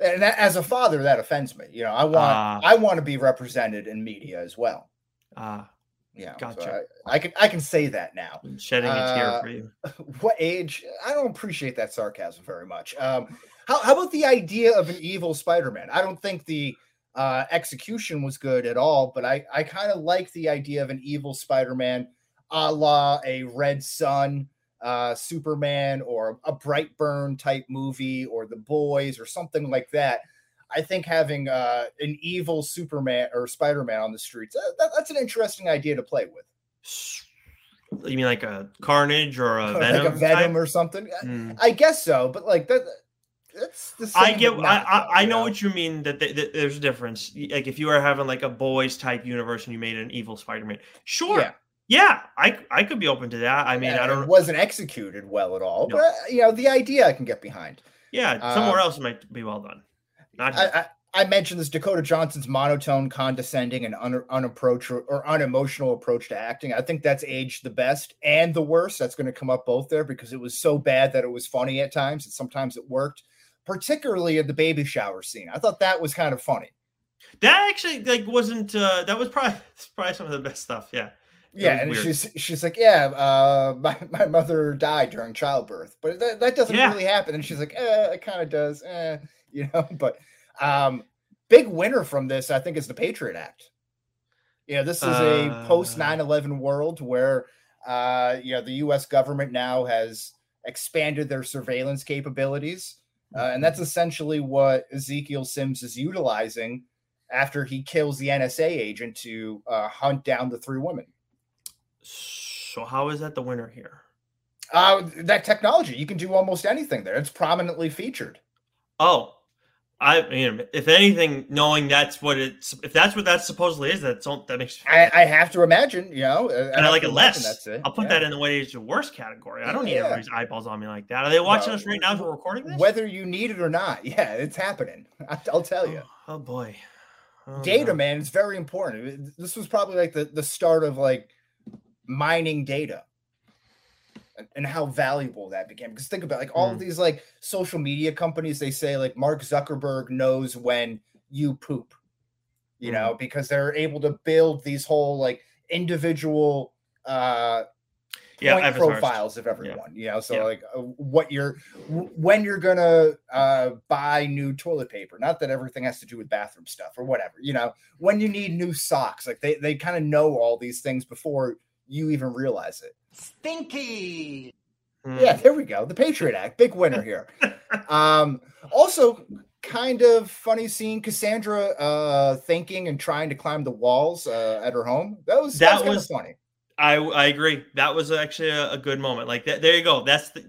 D: Mhm.
B: and that, as a father, that offends me. You know, I want
D: Ah.
B: I want to be represented in media as well.
D: Ah,
B: Yeah, so
D: Gotcha.
B: I, I can I can say that now.
D: shedding a tear
B: Uh,
D: for you. [laughs]
B: what age? I don't appreciate that sarcasm very much. Um, how, how about the idea of an evil Spider-Man? I don't think the uh, execution was good at all, but I, I kind of like the idea of an evil Spider-Man, a la a Red Sun, uh, Superman, or a Brightburn type movie, or The Boys, or something like that. I think having uh, an evil Superman or Spider-Man on the streets, uh, that, that's an interesting idea to play with.
D: You mean like a Carnage or a [laughs]
B: like
D: Venom?
B: a Venom
D: type?
B: or something.
D: Mm.
B: I guess so, but like that. That's the same.
D: I get. I, I, I know what you mean. That, th- that there's a difference. Like if you were having like a boys type universe and you made an evil Spider-Man, sure.
B: Yeah.
D: Yeah, I I could be open to that. I mean,
B: Yeah,
D: I don't.
B: It wasn't executed well at all,
D: No.
B: but you know the idea I can get behind.
D: yeah, somewhere
B: um,
D: else might be well done. Not
B: I. I, I mentioned this Dakota Johnson's monotone, condescending, and un, unapproach or unemotional approach to acting. I think that's aged the best and the worst. That's going to come up both there because it was so bad that it was funny at times, and sometimes it worked. Particularly in the baby shower scene, I thought that was kind of funny.
D: that actually like wasn't. uh That was probably [laughs] probably some of the best stuff. Yeah.
B: Yeah, and
D: weird.
B: she's she's like, yeah, uh, [laughs] my, my mother died during childbirth, but that, that doesn't
D: Yeah.
B: really happen. And she's like, eh, it kind of does, eh, [laughs] you know. But um, big winner from this, I think, is the Patriot Act. Yeah, this is a post
D: Uh.
B: 9-11 world where uh, you know the U.S. government now has expanded their surveillance capabilities, uh, and that's essentially what Ezekiel Sims is utilizing after he kills the NSA agent to uh, hunt down the three women.
D: So how is that the winner here?
B: Uh, that technology, you can do almost anything there. It's prominently featured.
D: Oh, I mean, if anything, knowing that's what it's, if that's what that supposedly is, that's all, that makes.
B: I, I have to imagine, you know, uh,
D: and I like it less.
B: That's it.
D: I'll put
B: yeah.
D: that in the way it's the worst category. I don't need
B: Yeah.
D: everybody's eyeballs on me like that. Are they watching
B: Well,
D: us right now as we're recording this?
B: Whether you need it or not, [laughs] yeah, it's happening. [laughs] I, I'll tell you.
D: Oh, oh boy. Oh,
B: Data,
D: no.
B: man, it's very important. This was probably like the, the start of like mining data and, how valuable that became. Because think about like all
D: Hmm.
B: of these like social media companies, they say like Mark Zuckerberg knows when you poop, you
D: Hmm.
B: know, because they're able to build these whole like individual uh
D: Yeah,
B: point
D: avatars.
B: profiles of everyone you know so
D: Yeah.
B: like uh, what you're when you're gonna uh buy new toilet paper not that everything has to do with bathroom stuff or whatever you know when you need new socks like they, they kind of know all these things before you even realize it
C: Stinky.
D: Mm.
B: Yeah, there we go. The Patriot Act, big winner here. [laughs] um, also, kind of funny seeing Cassandra uh, thinking and trying to climb the walls uh, at her home. That was that,
D: That
B: was,
D: was-
B: funny.
D: I I agree. That was actually a, a good moment. Like that. There you go. That's the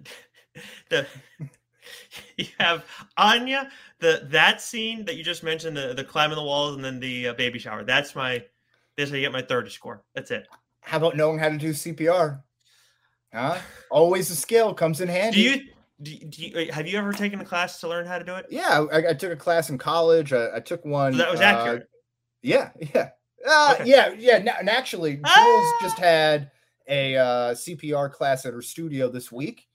D: the [laughs] you have Anya. The that scene that you just mentioned, the the climbing the walls, and then the uh, baby shower. That's my. That's how you get my third score. That's it.
B: How about knowing how to do CPR? Huh? Always a skill comes in handy.
D: Do you, do, do you have you ever taken a class to learn how to do it?
B: Yeah, I, I took a class in college. I, I took one.
D: So that was
B: uh,
D: accurate.
B: Yeah, yeah, uh,
D: Okay.
B: yeah, yeah. And actually, Jules
D: Ah!
B: just had a uh, CPR class at her studio this week,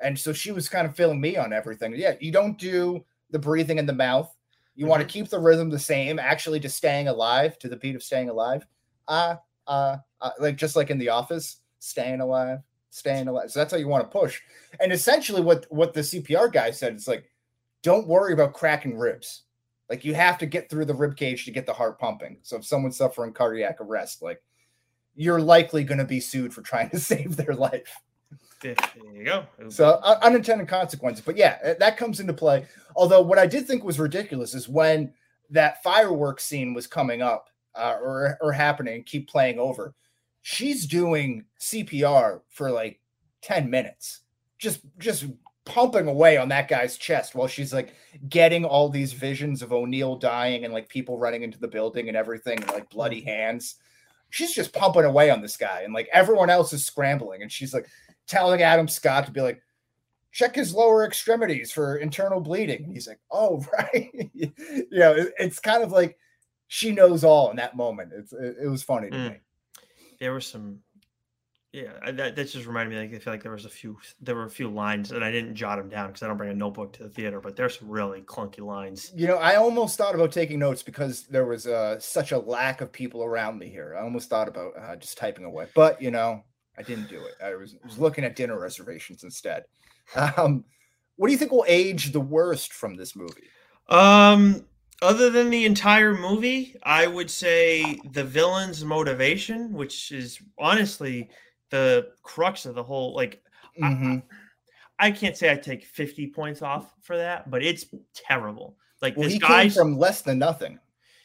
B: and so she was kind of filling me on everything. Yeah, you don't do the breathing in the mouth. You want
D: Mhm.
B: to keep the rhythm the same, actually, to staying alive, to the beat of staying alive. Uh, uh, uh like just like in the office, staying alive, staying alive. So that's how you want to push. And essentially, what what the CPR guy said is like, don't worry about cracking ribs. Like you have to get through the rib cage to get the heart pumping. So if someone's suffering cardiac arrest, like you're likely going to be sued for trying to [laughs] save their life.
D: There you go.
B: So uh, unintended consequences. But yeah, that comes into play. Although what I did think was ridiculous is when that fireworks scene was coming up uh, or or happening, keep playing over. She's doing CPR for like 10 minutes. Just just pumping away on that guy's chest while she's like getting all these visions of O'Neill dying and like people running into the building and everything, and, like bloody hands. She's just pumping away on this guy, and like everyone else is scrambling, and she's like telling Adam Scott to be like, check his lower extremities for internal bleeding. And he's like, oh, [laughs] right. you know, it- it's kind of like she knows all in that moment. It's it, it was funny to
D: Mm.
B: me.
D: There were some yeah that, that just reminded me like i feel like there was a few there were a few lines and i didn't jot them down because i don't bring a notebook to the theater but there's some really clunky lines
B: You know, I almost thought about taking notes because there was uh, such a lack of people around me here. I almost thought about uh, just typing away, but you know, I didn't do it. I was, was looking at dinner reservations instead. [laughs] Um, what do you think will age the worst from this movie?
D: um other than the entire movie i would say the villain's motivation which is honestly the crux of the whole like I-
B: Mhm.
D: i can't say i take 50 points off for that but it's terrible like
B: Well,
D: this
B: he came from less than nothing.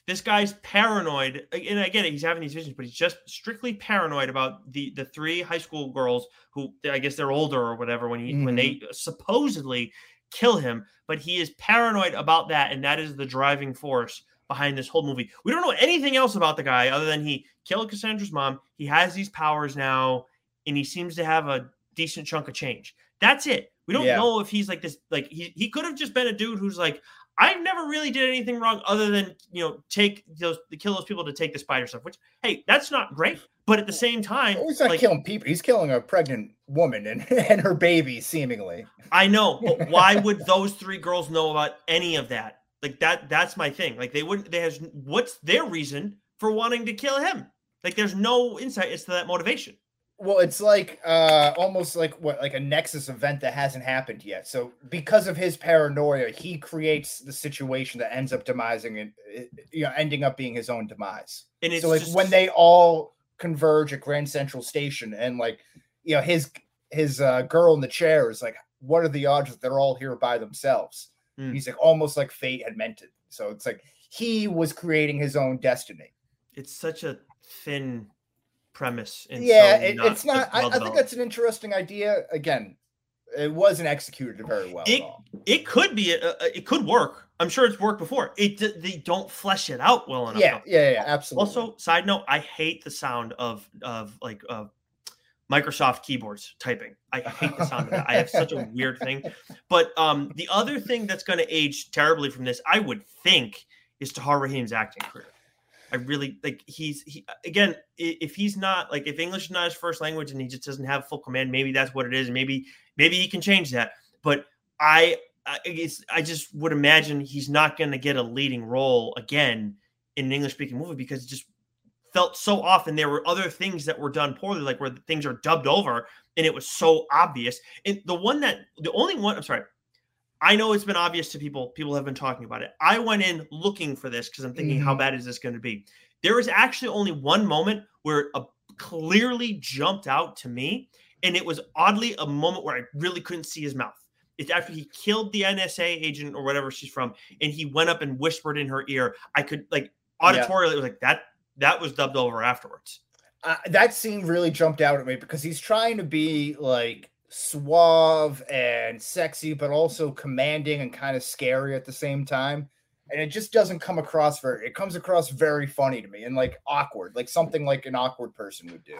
D: this guy's paranoid and i get it he's having these visions but he's just strictly paranoid about the the three high school girls who i guess they're older or whatever when he when they supposedly kill him but he is paranoid about that and that is the driving force behind this whole movie we don't know anything else about the guy other than he killed cassandra's mom he has these powers now and he seems to have a decent chunk of change that's it we don't
B: Yeah.
D: know if he's like this like he, he could have just been a dude who's like I never really did anything wrong other than you know take those kill those people to take the spider stuff. Which hey, that's not great, but at the same time,
B: he's not
D: like
B: killing people. He's killing a pregnant woman and, [laughs] and her baby, seemingly.
D: I know, but [laughs] why would those three girls know about any of that? Like that that's my thing. Like they wouldn't. They has what's their reason for wanting to kill him? Like there's no insight as to that motivation.
B: Well, it's like uh almost like what like a nexus event that hasn't happened yet. So because of his paranoia, he creates the situation that ends up demising and you know ending up being his own demise.
D: And it's
B: so like
D: just,
B: when they all converge at Grand Central Station and like you know his his uh, girl in the chair is like, what are the odds that they're all here by themselves?
D: Mm.
B: He's like almost like fate had meant it. So it's like he was creating his own destiny.
D: it's such a thin premise. And
B: yeah,
D: so
B: it, it's not. I, I think that's an interesting idea. Again, it wasn't executed very well
D: It- it could be uh, it could work. I'm sure it's worked before. It they don't flesh it out well enough.
B: Yeah, yeah, yeah, absolutely.
D: Also, side note, I hate the sound of of like uh, Microsoft keyboards typing. I hate the sound of that. I have such a weird thing. But um, the other thing that's going to age terribly from this, I would think, is Tahar Rahim's acting career. I really like he's he again. If he's not like if English is not his first language and he just doesn't have full command, maybe that's what it is. Maybe maybe he can change that. But I I, I just would imagine he's not going to get a leading role again in an English speaking movie because it just felt so often there were other things that were done poorly, like where things are dubbed over and it was so obvious. And the one that, the only one, I'm sorry, I know it's been obvious to people. People have been talking about it. I went in looking for this because I'm thinking, how
B: Mhm.
D: bad is this going to be? There was actually only one moment where a clearly jumped out to me, and it was oddly a moment where I really couldn't see his mouth. It's after he killed the NSA agent or whatever she's from, and he went up and whispered in her ear. I could like auditorially, it was like that. That was dubbed over afterwards.
B: Uh, that scene really jumped out at me because he's trying to be like suave and sexy, but also commanding and kind of scary at the same time. And it just doesn't come across very. It comes across very funny to me and like awkward, like something like an awkward person would do.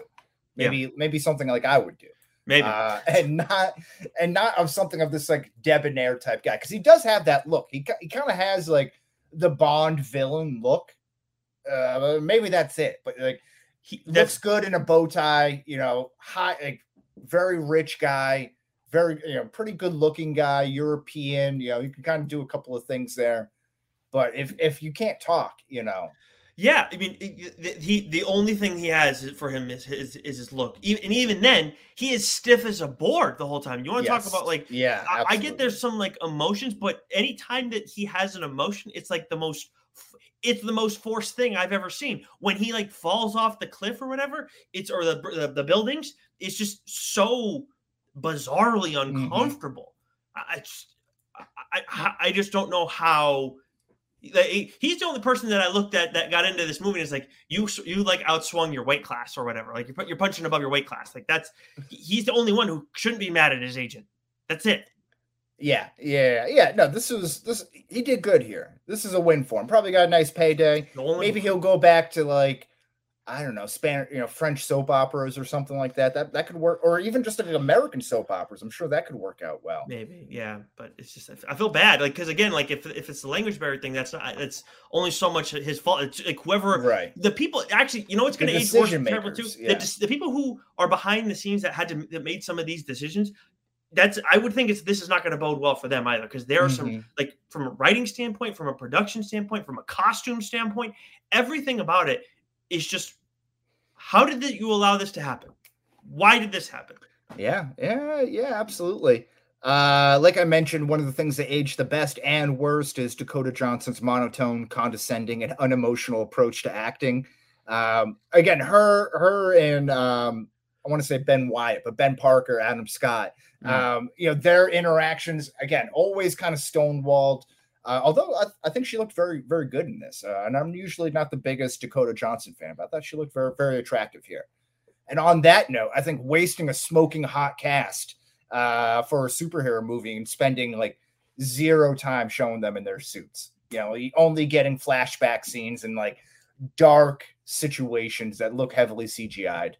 B: Maybe yeah. maybe something like I would do.
D: Maybe
B: uh, [laughs] and not and not of something of this like debonair type guy because he does have that look. He he kind of has like the Bond villain look. Uh, maybe that's it, but like he looks good in a bow tie. You know, high like very rich guy, very you know pretty good looking guy, European. You know, you can kind of do a couple of things there. But if if you can't talk, you know.
D: Yeah, I mean, he the only thing he has for him is his is his look, and even then, he is stiff as a board the whole time. You want to yes. talk about like,
B: yeah,
D: I, I, get there's some like emotions, but anytime that he has an emotion, it's like the most, it's the most forced thing I've ever seen. When he like falls off the cliff or whatever, it's or the the, the buildings, it's just so bizarrely mm-hmm. uncomfortable. Mm-hmm. I, I, I I just don't know how he's the only person that I looked at that got into this movie. And is like you, you like outswung your weight class or whatever. Like you're you're punching above your weight class. Like that's he's the only one who shouldn't be mad at his agent. That's it.
B: Yeah, yeah, yeah. No, this was this. He did good here. This is a win for him. Probably got a nice payday. Maybe he'll go back to like I don't know, Spanish, you know, French soap operas or something like that. That that could work, or even just like American soap operas. I'm sure that could work out well.
D: Maybe, yeah. But it's just I feel bad, like because again, like if if it's the language barrier thing, that's not. It's only so much his fault. It's like whoever,
B: right?
D: The people actually, you know, what's going to age worse terrible too. Yeah. The, the people who are behind the scenes that had to that made some of these decisions. That's I would think it's this is not going to bode well for them either because there are mm-hmm. some like from a writing standpoint, from a production standpoint, from a costume standpoint, everything about it is just how did you allow this to happen? Why did this happen?
B: Yeah, yeah, yeah, absolutely. Uh, like I mentioned, one of the things that aged the best and worst is Dakota Johnson's monotone, condescending, and unemotional approach to acting. Um, again, her, her, and um, I want to say Ben Wyatt, but Ben Parker, Adam Scott. Mm. Um, you know, their interactions again, always kind of stonewalled. Uh, although I, I, think she looked very, very good in this, uh, and I'm usually not the biggest Dakota Johnson fan, but I thought she looked very, very attractive here. And on that note, I think wasting a smoking hot cast uh, for a superhero movie and spending like zero time showing them in their suits, you know, only getting flashback scenes and like dark situations that look heavily CGI'd.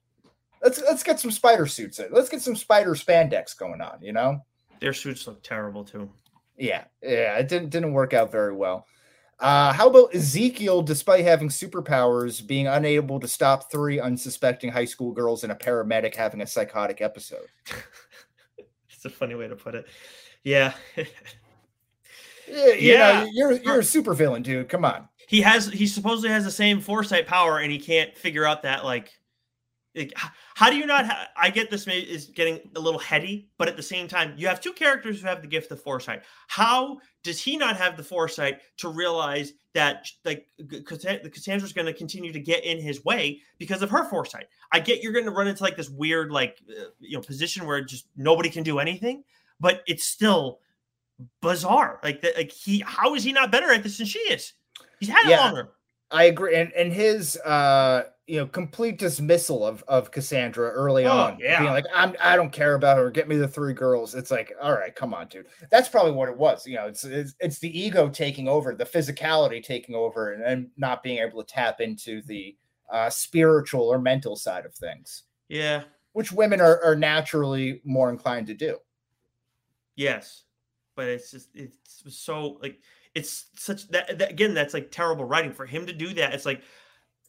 B: Let's let's get some spider suits. In. Let's get some spider spandex going on. You know,
D: their suits look terrible too.
B: Yeah, yeah, it didn't didn't work out very well. Uh, how about Ezekiel, despite having superpowers, being unable to stop three unsuspecting high school girls and a paramedic having a psychotic episode? [laughs]
D: it's a funny way to put it. Yeah. [laughs]
B: yeah, you yeah. Know, you're you're a super villain, dude. Come on.
D: He has he supposedly has the same foresight power, and he can't figure out that like like, how do you not? Ha- I get this is getting a little heady, but at the same time, you have two characters who have the gift of foresight. How does he not have the foresight to realize that like Cassandra's going to continue to get in his way because of her foresight? I get you're going to run into like this weird like uh, you know position where just nobody can do anything, but it's still bizarre. Like that, like he, how is he not better at this than she is? He's had it yeah, longer.
B: I agree, and and his uh you know complete dismissal of of Cassandra early oh, on,
D: yeah,
B: being like I'm I don't care about her. Get me the three girls. It's like all right, come on, dude. That's probably what it was. You know, it's it's, it's the ego taking over, the physicality taking over, and, and not being able to tap into the uh, spiritual or mental side of things.
D: Yeah,
B: which women are are naturally more inclined to do.
D: Yes, but it's just it's so like it's such that, that again that's like terrible writing for him to do that. It's like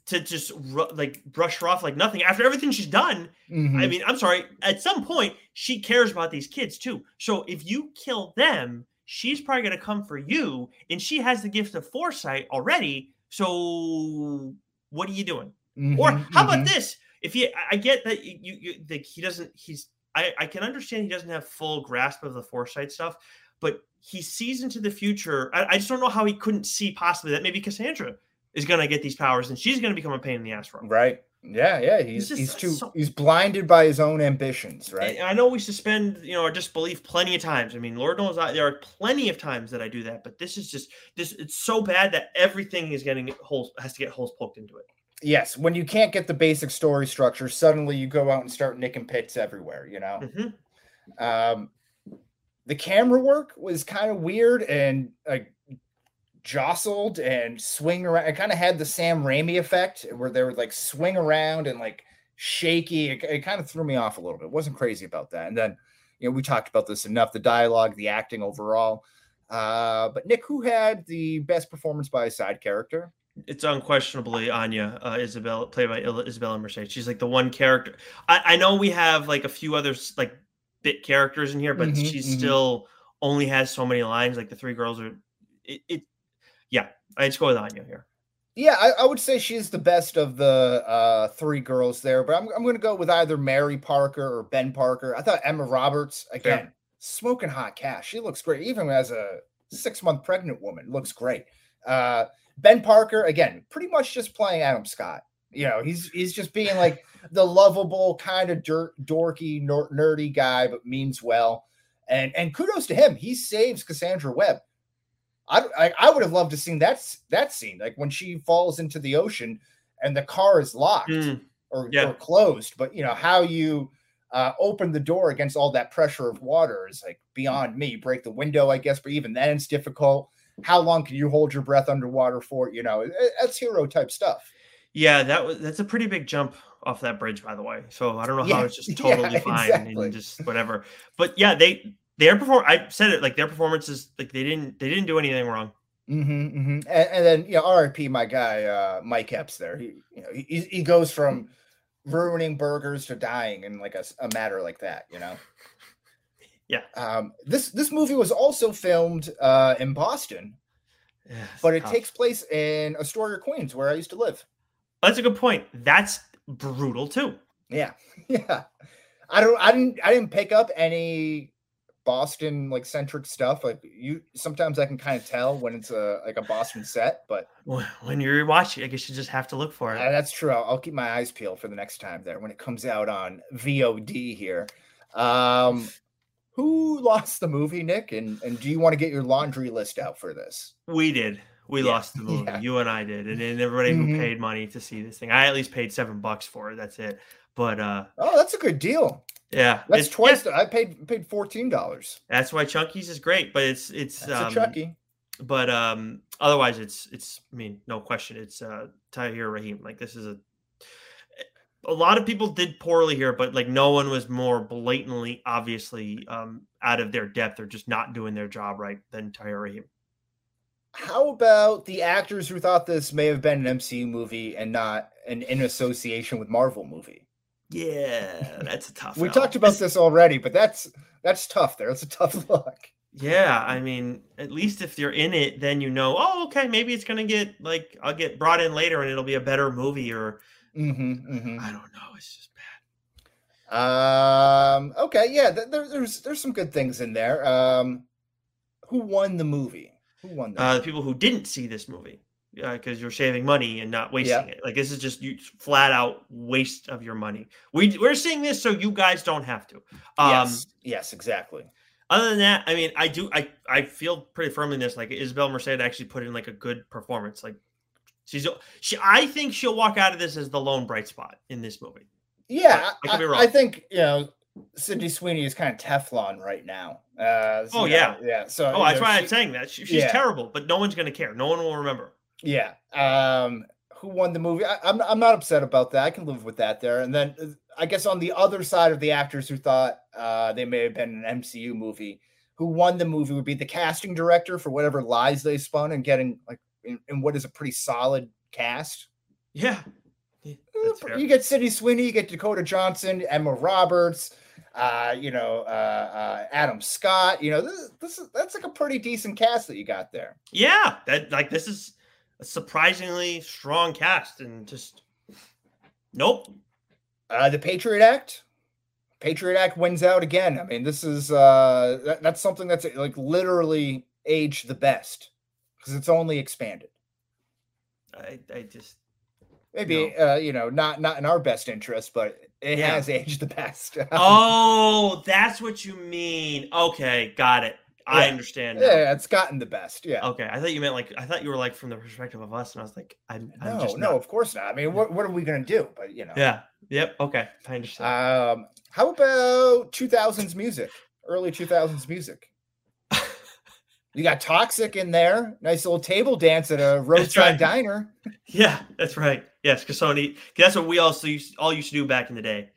D: to just like brush her off like nothing after everything she's done. Mm-hmm. I mean, I'm sorry. At some point, she cares about these kids too. So if you kill them, she's probably going to come for you, and she has the gift of foresight already. So what are you doing? Mm-hmm. Or how about mm-hmm. this? If you, I get that you, you, he doesn't. He's. I, I can understand he doesn't have full grasp of the foresight stuff, but he sees into the future. I, I just don't know how he couldn't see possibly that maybe Cassandra is going to get these powers and she's going to become a pain in the ass for him.
B: Right. Yeah, yeah, he's
D: just
B: he's too
D: so-
B: he's blinded by his own ambitions, right?
D: I know we suspend, you know, our disbelief plenty of times. I mean, Lord knows I, there are plenty of times that I do that, but this is just this. It's so bad that everything is getting holes has to get holes poked into it.
B: Yes, when you can't get the basic story structure, suddenly you go out and start nicking pits everywhere, you know.
D: Mhm.
B: Um, the camera work was kind of weird and like jostled and swing around. It kind of had the Sam Raimi effect where they would like swing around and like shaky. It, it kind of threw me off a little bit. wasn't crazy about that. And then, you know, we talked about this enough the dialogue, the acting overall. Uh, but Nick, who had the best performance by a side character?
D: It's unquestionably Anya uh, Isabel, played by Isabella Mercedes. She's like the one character. I, I know we have like a few others like bit characters in here, but
B: Mhm,
D: she
B: mhm.
D: still only has so many lines. Like the three girls are. It, it yeah, I just go with Anya here.
B: Yeah, I, I would say she's the best of the uh, three girls there, but I'm, I'm going to go with either Mary Parker or Ben Parker. I thought Emma Roberts, again, smoking hot cash. She looks great, even as a six month pregnant woman, looks great. Uh, ben Parker, again, pretty much just playing Adam Scott. You know, he's he's just being like [laughs] the lovable, kind of dirt, dorky, ner- nerdy guy, but means well. And and kudos to him, he saves Cassandra Webb. I, I I would have loved to seen that that scene, like when she falls into the ocean and the car is locked
D: Mm,
B: or,
D: yeah.
B: or closed. But you know how you uh, open the door against all that pressure of water is like beyond me. You break the window, I guess, but even then it's difficult. How long can you hold your breath underwater for? You know, that's hero type stuff.
D: Yeah, that was that's a pretty big jump off that bridge, by the way. So I don't know how
B: Yeah,
D: it's just [laughs]
B: yeah,
D: totally fine
B: exactly.
D: and just whatever. But yeah, they their perform. I said it like their performances, like they didn't they didn't do anything wrong.
B: hmm And, and then you know, R.I.P. My guy uh, Mike Epps. There, he you know he, he goes from ruining burgers to dying in like a, a matter like that. You know. [laughs]
D: Yeah.
B: Um, this this movie was also filmed uh, in Boston,
D: Yeah,
B: but it
D: tough.
B: takes place in Astoria, Queens, where I used to live.
D: That's a good point. That's brutal too.
B: Yeah, [laughs] yeah. I don't. I didn't. I didn't pick up any Boston like centric stuff. Like you, sometimes I can kind of tell when it's a like a Boston set, but
D: When you're watching, I guess you just have to look for it.
B: uh, that's true. I'll, I'll keep my eyes peeled for the next time there when it comes out on VOD here. Um, who lost the movie, Nick? And and do you want to get your laundry list out for this?
D: We did. We
B: Yeah,
D: lost the movie. [laughs]
B: yeah.
D: You and I did, and then everybody
B: Mhm.
D: who paid money to see this thing. I at least paid seven bucks for it. That's it. But uh,
B: Oh, that's a good deal.
D: Yeah,
B: That's
D: it's-
B: twice.
D: yeah,
B: I paid paid fourteen dollars.
D: that's why Chunky's is great. But it's it's
B: That's
D: um,
B: Chucky.
D: but um otherwise it's it's i mean no question it's uh tahar rahim like this is a a lot of people did poorly here but like no one was more blatantly obviously um out of their depth or just not doing their job right than tahar rahim
B: How about the actors who thought this may have been an MCU movie and not an in association with Marvel movie?
D: Yeah that's a tough
B: We
D: L.
B: talked about this already, but that's that's tough. There, it's a tough [laughs] look.
D: yeah i mean at least if you're in it then you know oh okay maybe it's gonna get like i'll get brought in later and it'll be a better movie or
B: hmm hmm
D: i don't know it's just bad
B: Um. Okay. Yeah. th- there, there's there's some good things in there. Um. Who won the movie? Who won the
D: uh, the people who didn't see this movie because you're saving money and not wasting
B: Yeah.
D: it. Like this is just you flat out waste of your money. We we're seeing this so you guys don't have to. Um,
B: yes. Yes. Exactly.
D: Other than that, I mean, I do I I feel pretty firmly in this. Like Isabel Merced actually put in like a good performance. Like she's she I think she'll walk out of this as the lone bright spot in this movie.
B: Yeah.
D: I could be wrong.
B: I think you know. Sydney Sweeney is kind of Teflon right now. Uh, so,
D: Oh, yeah.
B: yeah. So
D: Oh, that's why I'm saying that. She, she's
B: yeah.
D: terrible, but no one's gonna care. No one will remember.
B: Yeah. Um, who won the movie? I, I'm I'm not upset about that. I can live with that there. And then uh, I guess on the other side of the actors who thought uh, they may have been an MCU movie, who won the movie would be the casting director for whatever lies they spun and getting like in, in what is a pretty solid cast.
D: Yeah. Yeah.
B: You get Sydney Sweeney, you get Dakota Johnson, Emma Roberts, uh, you know, uh, uh, Adam Scott. You know, this, this is that's like a pretty decent cast that you got there.
D: Yeah, that like this is a surprisingly strong cast, and just nope.
B: Uh, the Patriot Act. Patriot Act wins out again. I mean, this is uh, that, that's something that's like literally aged the best because it's only expanded.
D: I, I just
B: maybe uh, you know, not not in our best interest, but it
D: Yeah.
B: has aged the best. [laughs]
D: Oh, that's what you mean. Okay, got it. I understand. now.
B: yeah, it's gotten the best. Yeah.
D: Okay, I thought you meant like I thought you were like from the perspective of us, and I was like, I'm, I'm
B: no,
D: just
B: no, of course not. I mean, what what are we gonna do? But you know.
D: Yeah. Yep. Okay. I understand.
B: Um, how about 2000s music? Early 2000s music. [laughs] You got Toxic in there. Nice little table dance at a roadside
D: right.
B: diner. [laughs]
D: yeah, that's right. Yes, Kasoni. That's what we also used, all used to do back in the day.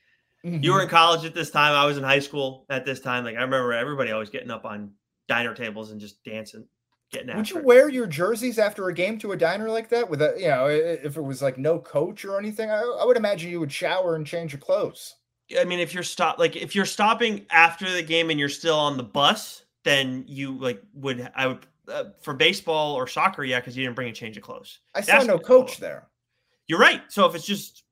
D: You were in college at this time. I was in high school at this time. Like I remember everybody always getting up on diner tables and just dancing, getting
B: out.
D: Would
B: you
D: it.
B: wear your jerseys after a game to a diner like that? With a, you know, if it was like no coach or anything, I, I would imagine you would shower and change your clothes.
D: I mean, if you're stop like if you're stopping after the game and you're still on the bus, then you like would I would uh, for baseball or soccer, yeah, because you didn't bring a change of clothes.
B: I saw no coach there.
D: You're right. So if it's just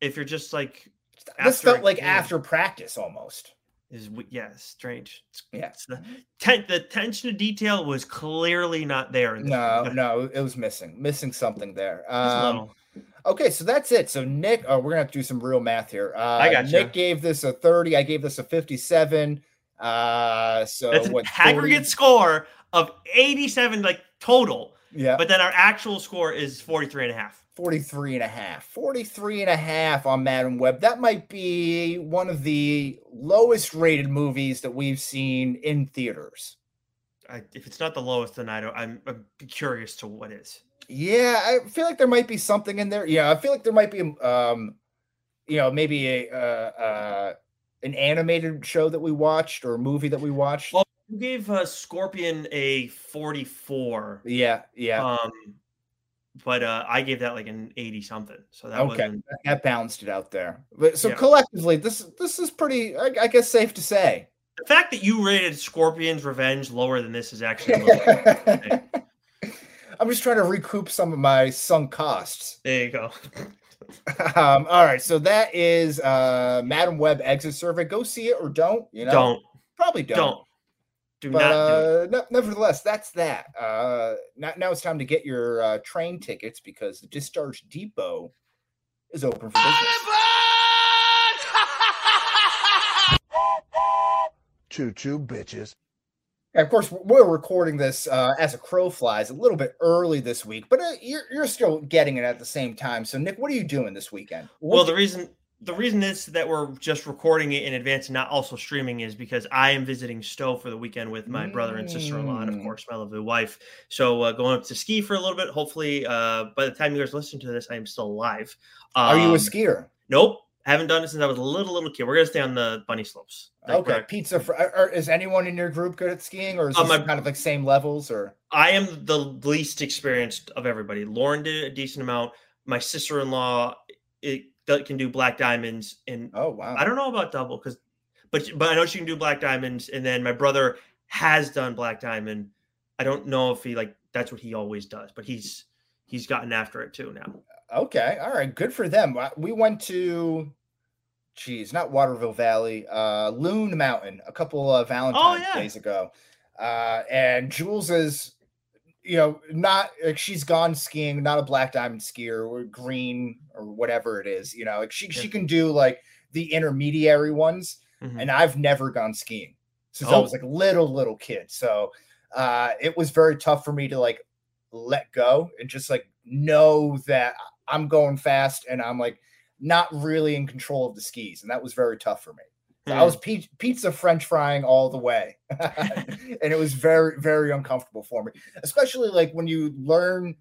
D: if you're just like
B: This
D: After a
B: felt like
D: game.
B: after practice almost.
D: Is yeah, strange.
B: Yeah.
D: the, ten, the attention to detail was clearly not there. In
B: No,
D: movie.
B: no, it was missing, missing something there. Um. Okay, so that's it. So Nick, oh, we're gonna have to do some real math here. Uh,
D: I gotcha.
B: Nick gave this a thirty. I gave this a fifty-seven. Uh, so
D: That's an
B: what?
D: aggregate
B: 40?
D: score of 87 like total,
B: Yeah,
D: but then our actual score is 43 and a half.
B: 43 and a half. 43 and a half on Madame Web. That might be one of the lowest rated movies that we've seen in theaters.
D: I, if it's not the lowest, then I don't. I'm, I'm curious to what is.
B: Yeah, I feel like there might be something in there. Yeah, I feel like there might be um you know, maybe a uh, uh an animated show that we watched or a movie that we watched.
D: Well, You gave uh, Scorpion a 44,
B: yeah, yeah.
D: um, but uh, I gave that like an 80 something. So that
B: okay,
D: wasn't.
B: that- balanced it out there. But so
D: Yeah.
B: collectively, this this is pretty I, I guess safe to say.
D: The fact that you rated Scorpion's Revenge lower than this is actually. [laughs]
B: I'm just trying to recoup some of my sunk costs.
D: there you go. [laughs]
B: Um, all right, so that is uh Madame Web exit survey. Go see it or don't. You know,
D: Don't
B: probably don't.
D: don't do
B: but
D: not do it.
B: uh, ne- nevertheless, that's that. Uh, now, now it's time to get your uh, train tickets because the Discharge Depot is open for business. [laughs]
F: Choo choo, bitches.
B: And of course, we're recording this uh, as a crow flies a little bit early this week, but uh, you're, you're still getting it at the same time. So, Nick, what are you doing this weekend?
D: Well, the reason the reason is that we're just recording it in advance and not also streaming is because I am visiting Stowe for the weekend with my brother and sister in law, and of
B: Mm.
D: course my lovely wife. So uh, going up to ski for a little bit. Hopefully, uh, by the time you guys listen to this, I am still alive.
B: are you
D: Um,
B: a skier?
D: Nope, haven't done it since I was a little little kid. We're gonna stay on the bunny slopes. Like,
B: Okay, pizza. For, are- is anyone in your group good at skiing, or is this
D: my-
B: kind of like same levels? Or
D: I am the least experienced of everybody. Lauren did a decent amount. My sister in law it can do black diamonds, and
B: oh wow,
D: I don't know about double because, but but I know she can do black diamonds, and then my brother has done black diamond. I don't know if he like that's what he always does, but he's he's gotten after it too now.
B: Okay, all right, good for them. Uh, We went to, geez, not Waterville Valley, uh, Loon Mountain a couple of Valentine's
D: yeah.
B: days ago, uh, and Jules is, you know, not like she's gone skiing, not a black diamond skier or green or whatever it is. You know, like she she can do like the intermediary ones,
D: Mhm.
B: and I've never gone skiing since I
D: Oh.
B: was like little little kid. So uh, it was very tough for me to like let go and just like know that I'm going fast and I'm like not really in control of the skis, and that was very tough for me. So I was pi- pizza French frying all the way, [laughs] [laughs] and it was very very uncomfortable for me, especially like when you learn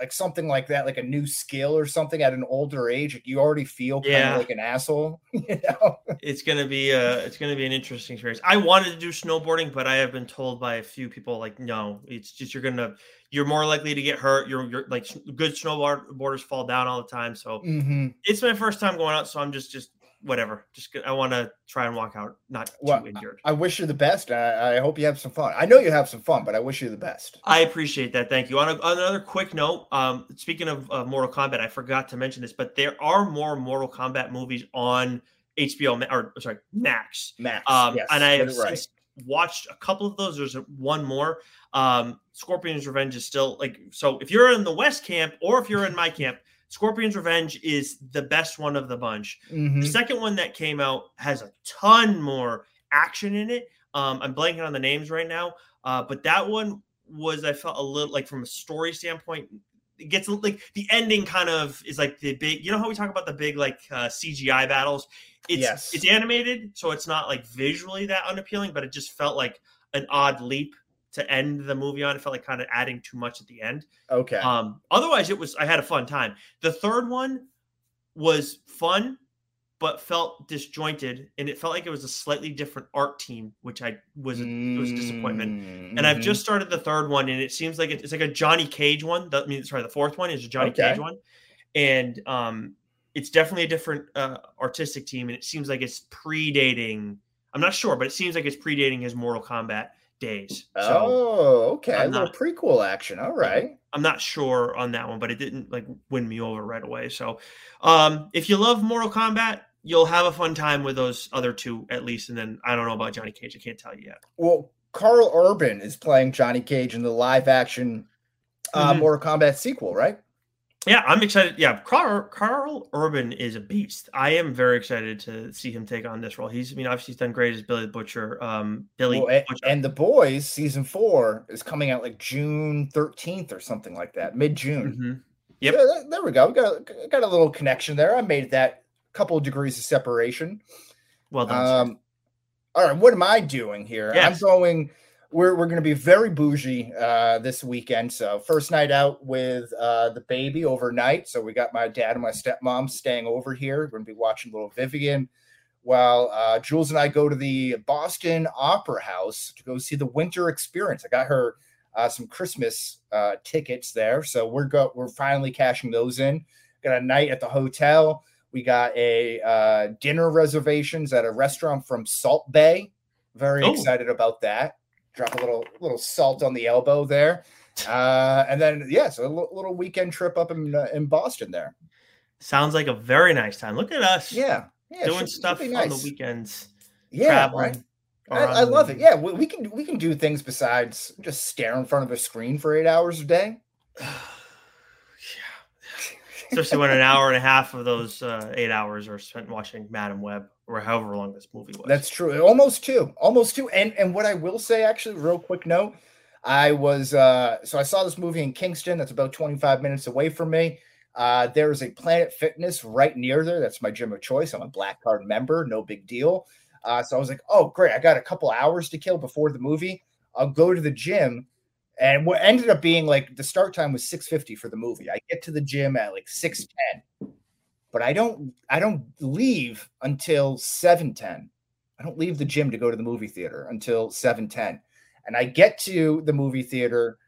B: like something like that, like a new skill or something at an older age, like you already feel kind
D: Yeah.
B: of like an asshole, [laughs] you know.
D: it's gonna be uh it's gonna be an interesting experience. I wanted to do snowboarding, but I have been told by a few people like no, it's just you're gonna you're more likely to get hurt. You're you're like good snowboarders fall down all the time, so
B: hmm
D: it's my first time going out, so I'm just just whatever. Just I want to try and walk out not
B: Well,
D: too injured.
B: I wish you the best. I, I hope you have some fun. I know you have some fun, but I wish you the best.
D: I appreciate that. Thank you. On, a, on another quick note, um, speaking of uh, Mortal Kombat, I forgot to mention this, but there are more Mortal Kombat movies on HBO or sorry Max.
B: Max.
D: Um,
B: yes,
D: and I have
B: right.
D: since watched a couple of those. There's one more. Um, Scorpion's Revenge is still like so. If you're in the West camp or if you're in my camp, Scorpion's Revenge is the best one of the bunch.
B: Mhm.
D: The second one that came out has a ton more action in it. Um, I'm blanking on the names right now, uh, but that one was I felt a little like from a story standpoint. It gets like the ending kind of is like the big. You know how we talk about the big like uh, CGI battles. It's
B: Yes.
D: it's animated, so it's not like visually that unappealing, but it just felt like an odd leap to end the movie on. It felt like kind of adding too much at the end.
B: Okay.
D: Um, otherwise, it was I had a fun time. The third one was fun, but felt disjointed, and it felt like it was a slightly different art team, which I was it was a disappointment.
B: Mm,
D: And I've
B: mhm.
D: just started the third one, and it seems like it's like a Johnny Cage one. The- I mean, sorry, the fourth one is a Johnny
B: Okay.
D: Cage one, and um, it's definitely a different uh, artistic team, and it seems like it's predating. I'm not sure, but it seems like it's predating his Mortal Kombat days. So
B: oh, okay. A
D: I'm
B: little
D: not-
B: prequel action. All right.
D: I'm not sure on that one, but it didn't like win me over right away. So, um, if you love Mortal Kombat, you'll have a fun time with those other two at least. And then I don't know about Johnny Cage. I can't tell you yet.
B: Well, Karl Urban is playing Johnny Cage in the live action uh,
D: Mhm.
B: Mortal Kombat sequel, right?
D: Yeah, I'm excited. Yeah, Karl, Karl Urban is a beast. I am very excited to see him take on this role. He's, I mean, obviously he's done great as Billy the Butcher. Um, Billy
B: Well, a-
D: Butcher.
B: and the boys season four is coming out like June 13th or something like that, mid June.
D: Mhm. Yep.
B: Yeah, there- we go. We got a, got a little connection there. I made that couple of degrees of separation.
D: Well done.
B: Um, all right, what am I doing here?
D: Yes.
B: I'm going. We're we're going to be very bougie uh, this weekend. So first night out with uh, the baby overnight. So we got my dad and my stepmom staying over here. We're going to be watching little Vivian, while uh, Jules and I go to the Boston Opera House to go see the Winter Experience. I got her uh, some Christmas uh, tickets there, so we're go we're finally cashing those in. Got a night at the hotel. We got a uh, dinner reservations at a restaurant from Salt Bae. Very
D: Oh.
B: excited about that. Drop a little little salt on the elbow there, [laughs] uh, and then yeah, so a little weekend trip up in uh, in Boston there.
D: Sounds like a very nice time. Look at us.
B: Yeah, yeah,
D: doing
B: should- should
D: stuff
B: be
D: on the weekends.
B: Yeah,
D: traveling
B: right. I, I love it. Yeah, we, we can we can do things besides just stare in front of a screen for eight hours a day. [sighs] [sighs] [sighs]
D: Especially when an hour and a half of those uh, eight hours are spent watching Madame Web or however long this movie was.
B: That's true. Almost two. Almost two. And and what I will say, actually, real quick note, I was uh so I saw this movie in Kingston. That's about 25 minutes away from me. Uh, there is a Planet Fitness right near there. That's my gym of choice. I'm a black card member, no big deal. Uh, so I was like, oh, great. I got a couple hours to kill before the movie. I'll go to the gym. And what ended up being like the start time was 6:50 for the movie. I get to the gym at like 6:10, but I don't I don't leave until 7:10. I don't leave the gym to go to the movie theater until 7:10. And I get to the movie theater,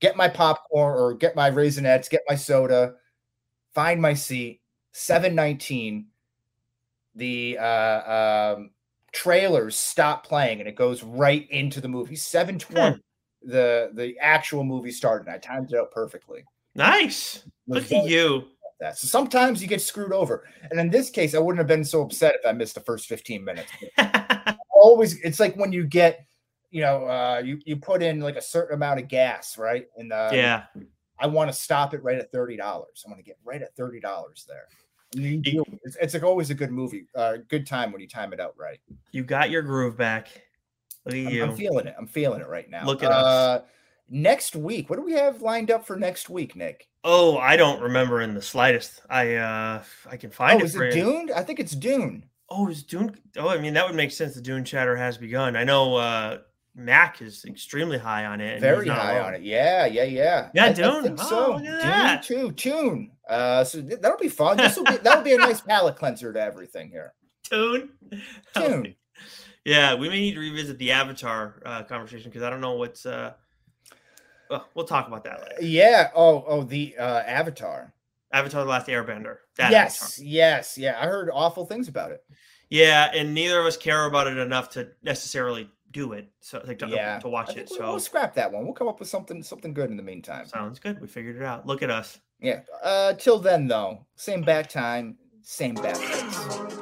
B: get my popcorn or get my raisinets, get my soda, find my seat, 719. The uh um trailers stop playing and it goes right into the movie. 720 the the actual movie started. I timed it out perfectly.
D: nice. Look at you.
B: that. So sometimes you get screwed over. And in this case, I wouldn't have been so upset if I missed the first 15 minutes. [laughs] Always, it's like when you get, you know, uh, you you put in like a certain amount of gas, right? And uh,
D: yeah.
B: I want to stop it right at thirty dollars. I want to get right at thirty dollars there. You do. It's, it's like always a good movie, uh, good time when you time it out right.
D: You got your groove back. Look at
B: I'm,
D: you.
B: I'm feeling it. I'm feeling it right now.
D: Look at
B: uh,
D: us.
B: Next week, what do we have lined up for next week, Nick?
D: oh, I don't remember in the slightest. I uh I can find
B: oh,
D: it
B: is it. Dune? I think it's Dune.
D: Oh, is Dune? Oh, I mean that would make sense. The Dune chatter has begun. I know uh Mac is extremely high on it.
B: Very high on it. Yeah, yeah, yeah.
D: Yeah,
B: I- I
D: Dune.
B: think
D: Oh,
B: so.
D: at
B: Dune too. Tune. Uh, so th- that'll be fun. This will be that'll be a nice [laughs] palate cleanser to everything here.
D: Tune.
B: Tune.
D: Yeah, we may need to revisit the Avatar uh, conversation because I don't know what's. uh well, we'll talk about that later.
B: Yeah. Oh, oh, the uh, Avatar.
D: Avatar: The Last Airbender. That
B: yes,
D: Avatar.
B: yes, yeah. I heard awful things about it.
D: Yeah, and neither of us care about it enough to necessarily do it. So like to,
B: Yeah,
D: to watch it.
B: we-
D: So
B: we'll scrap that one. We'll come up with something something good in the meantime.
D: sounds good. We figured it out. Look at us.
B: Yeah. Uh, till then, though, same bat time, same bat place.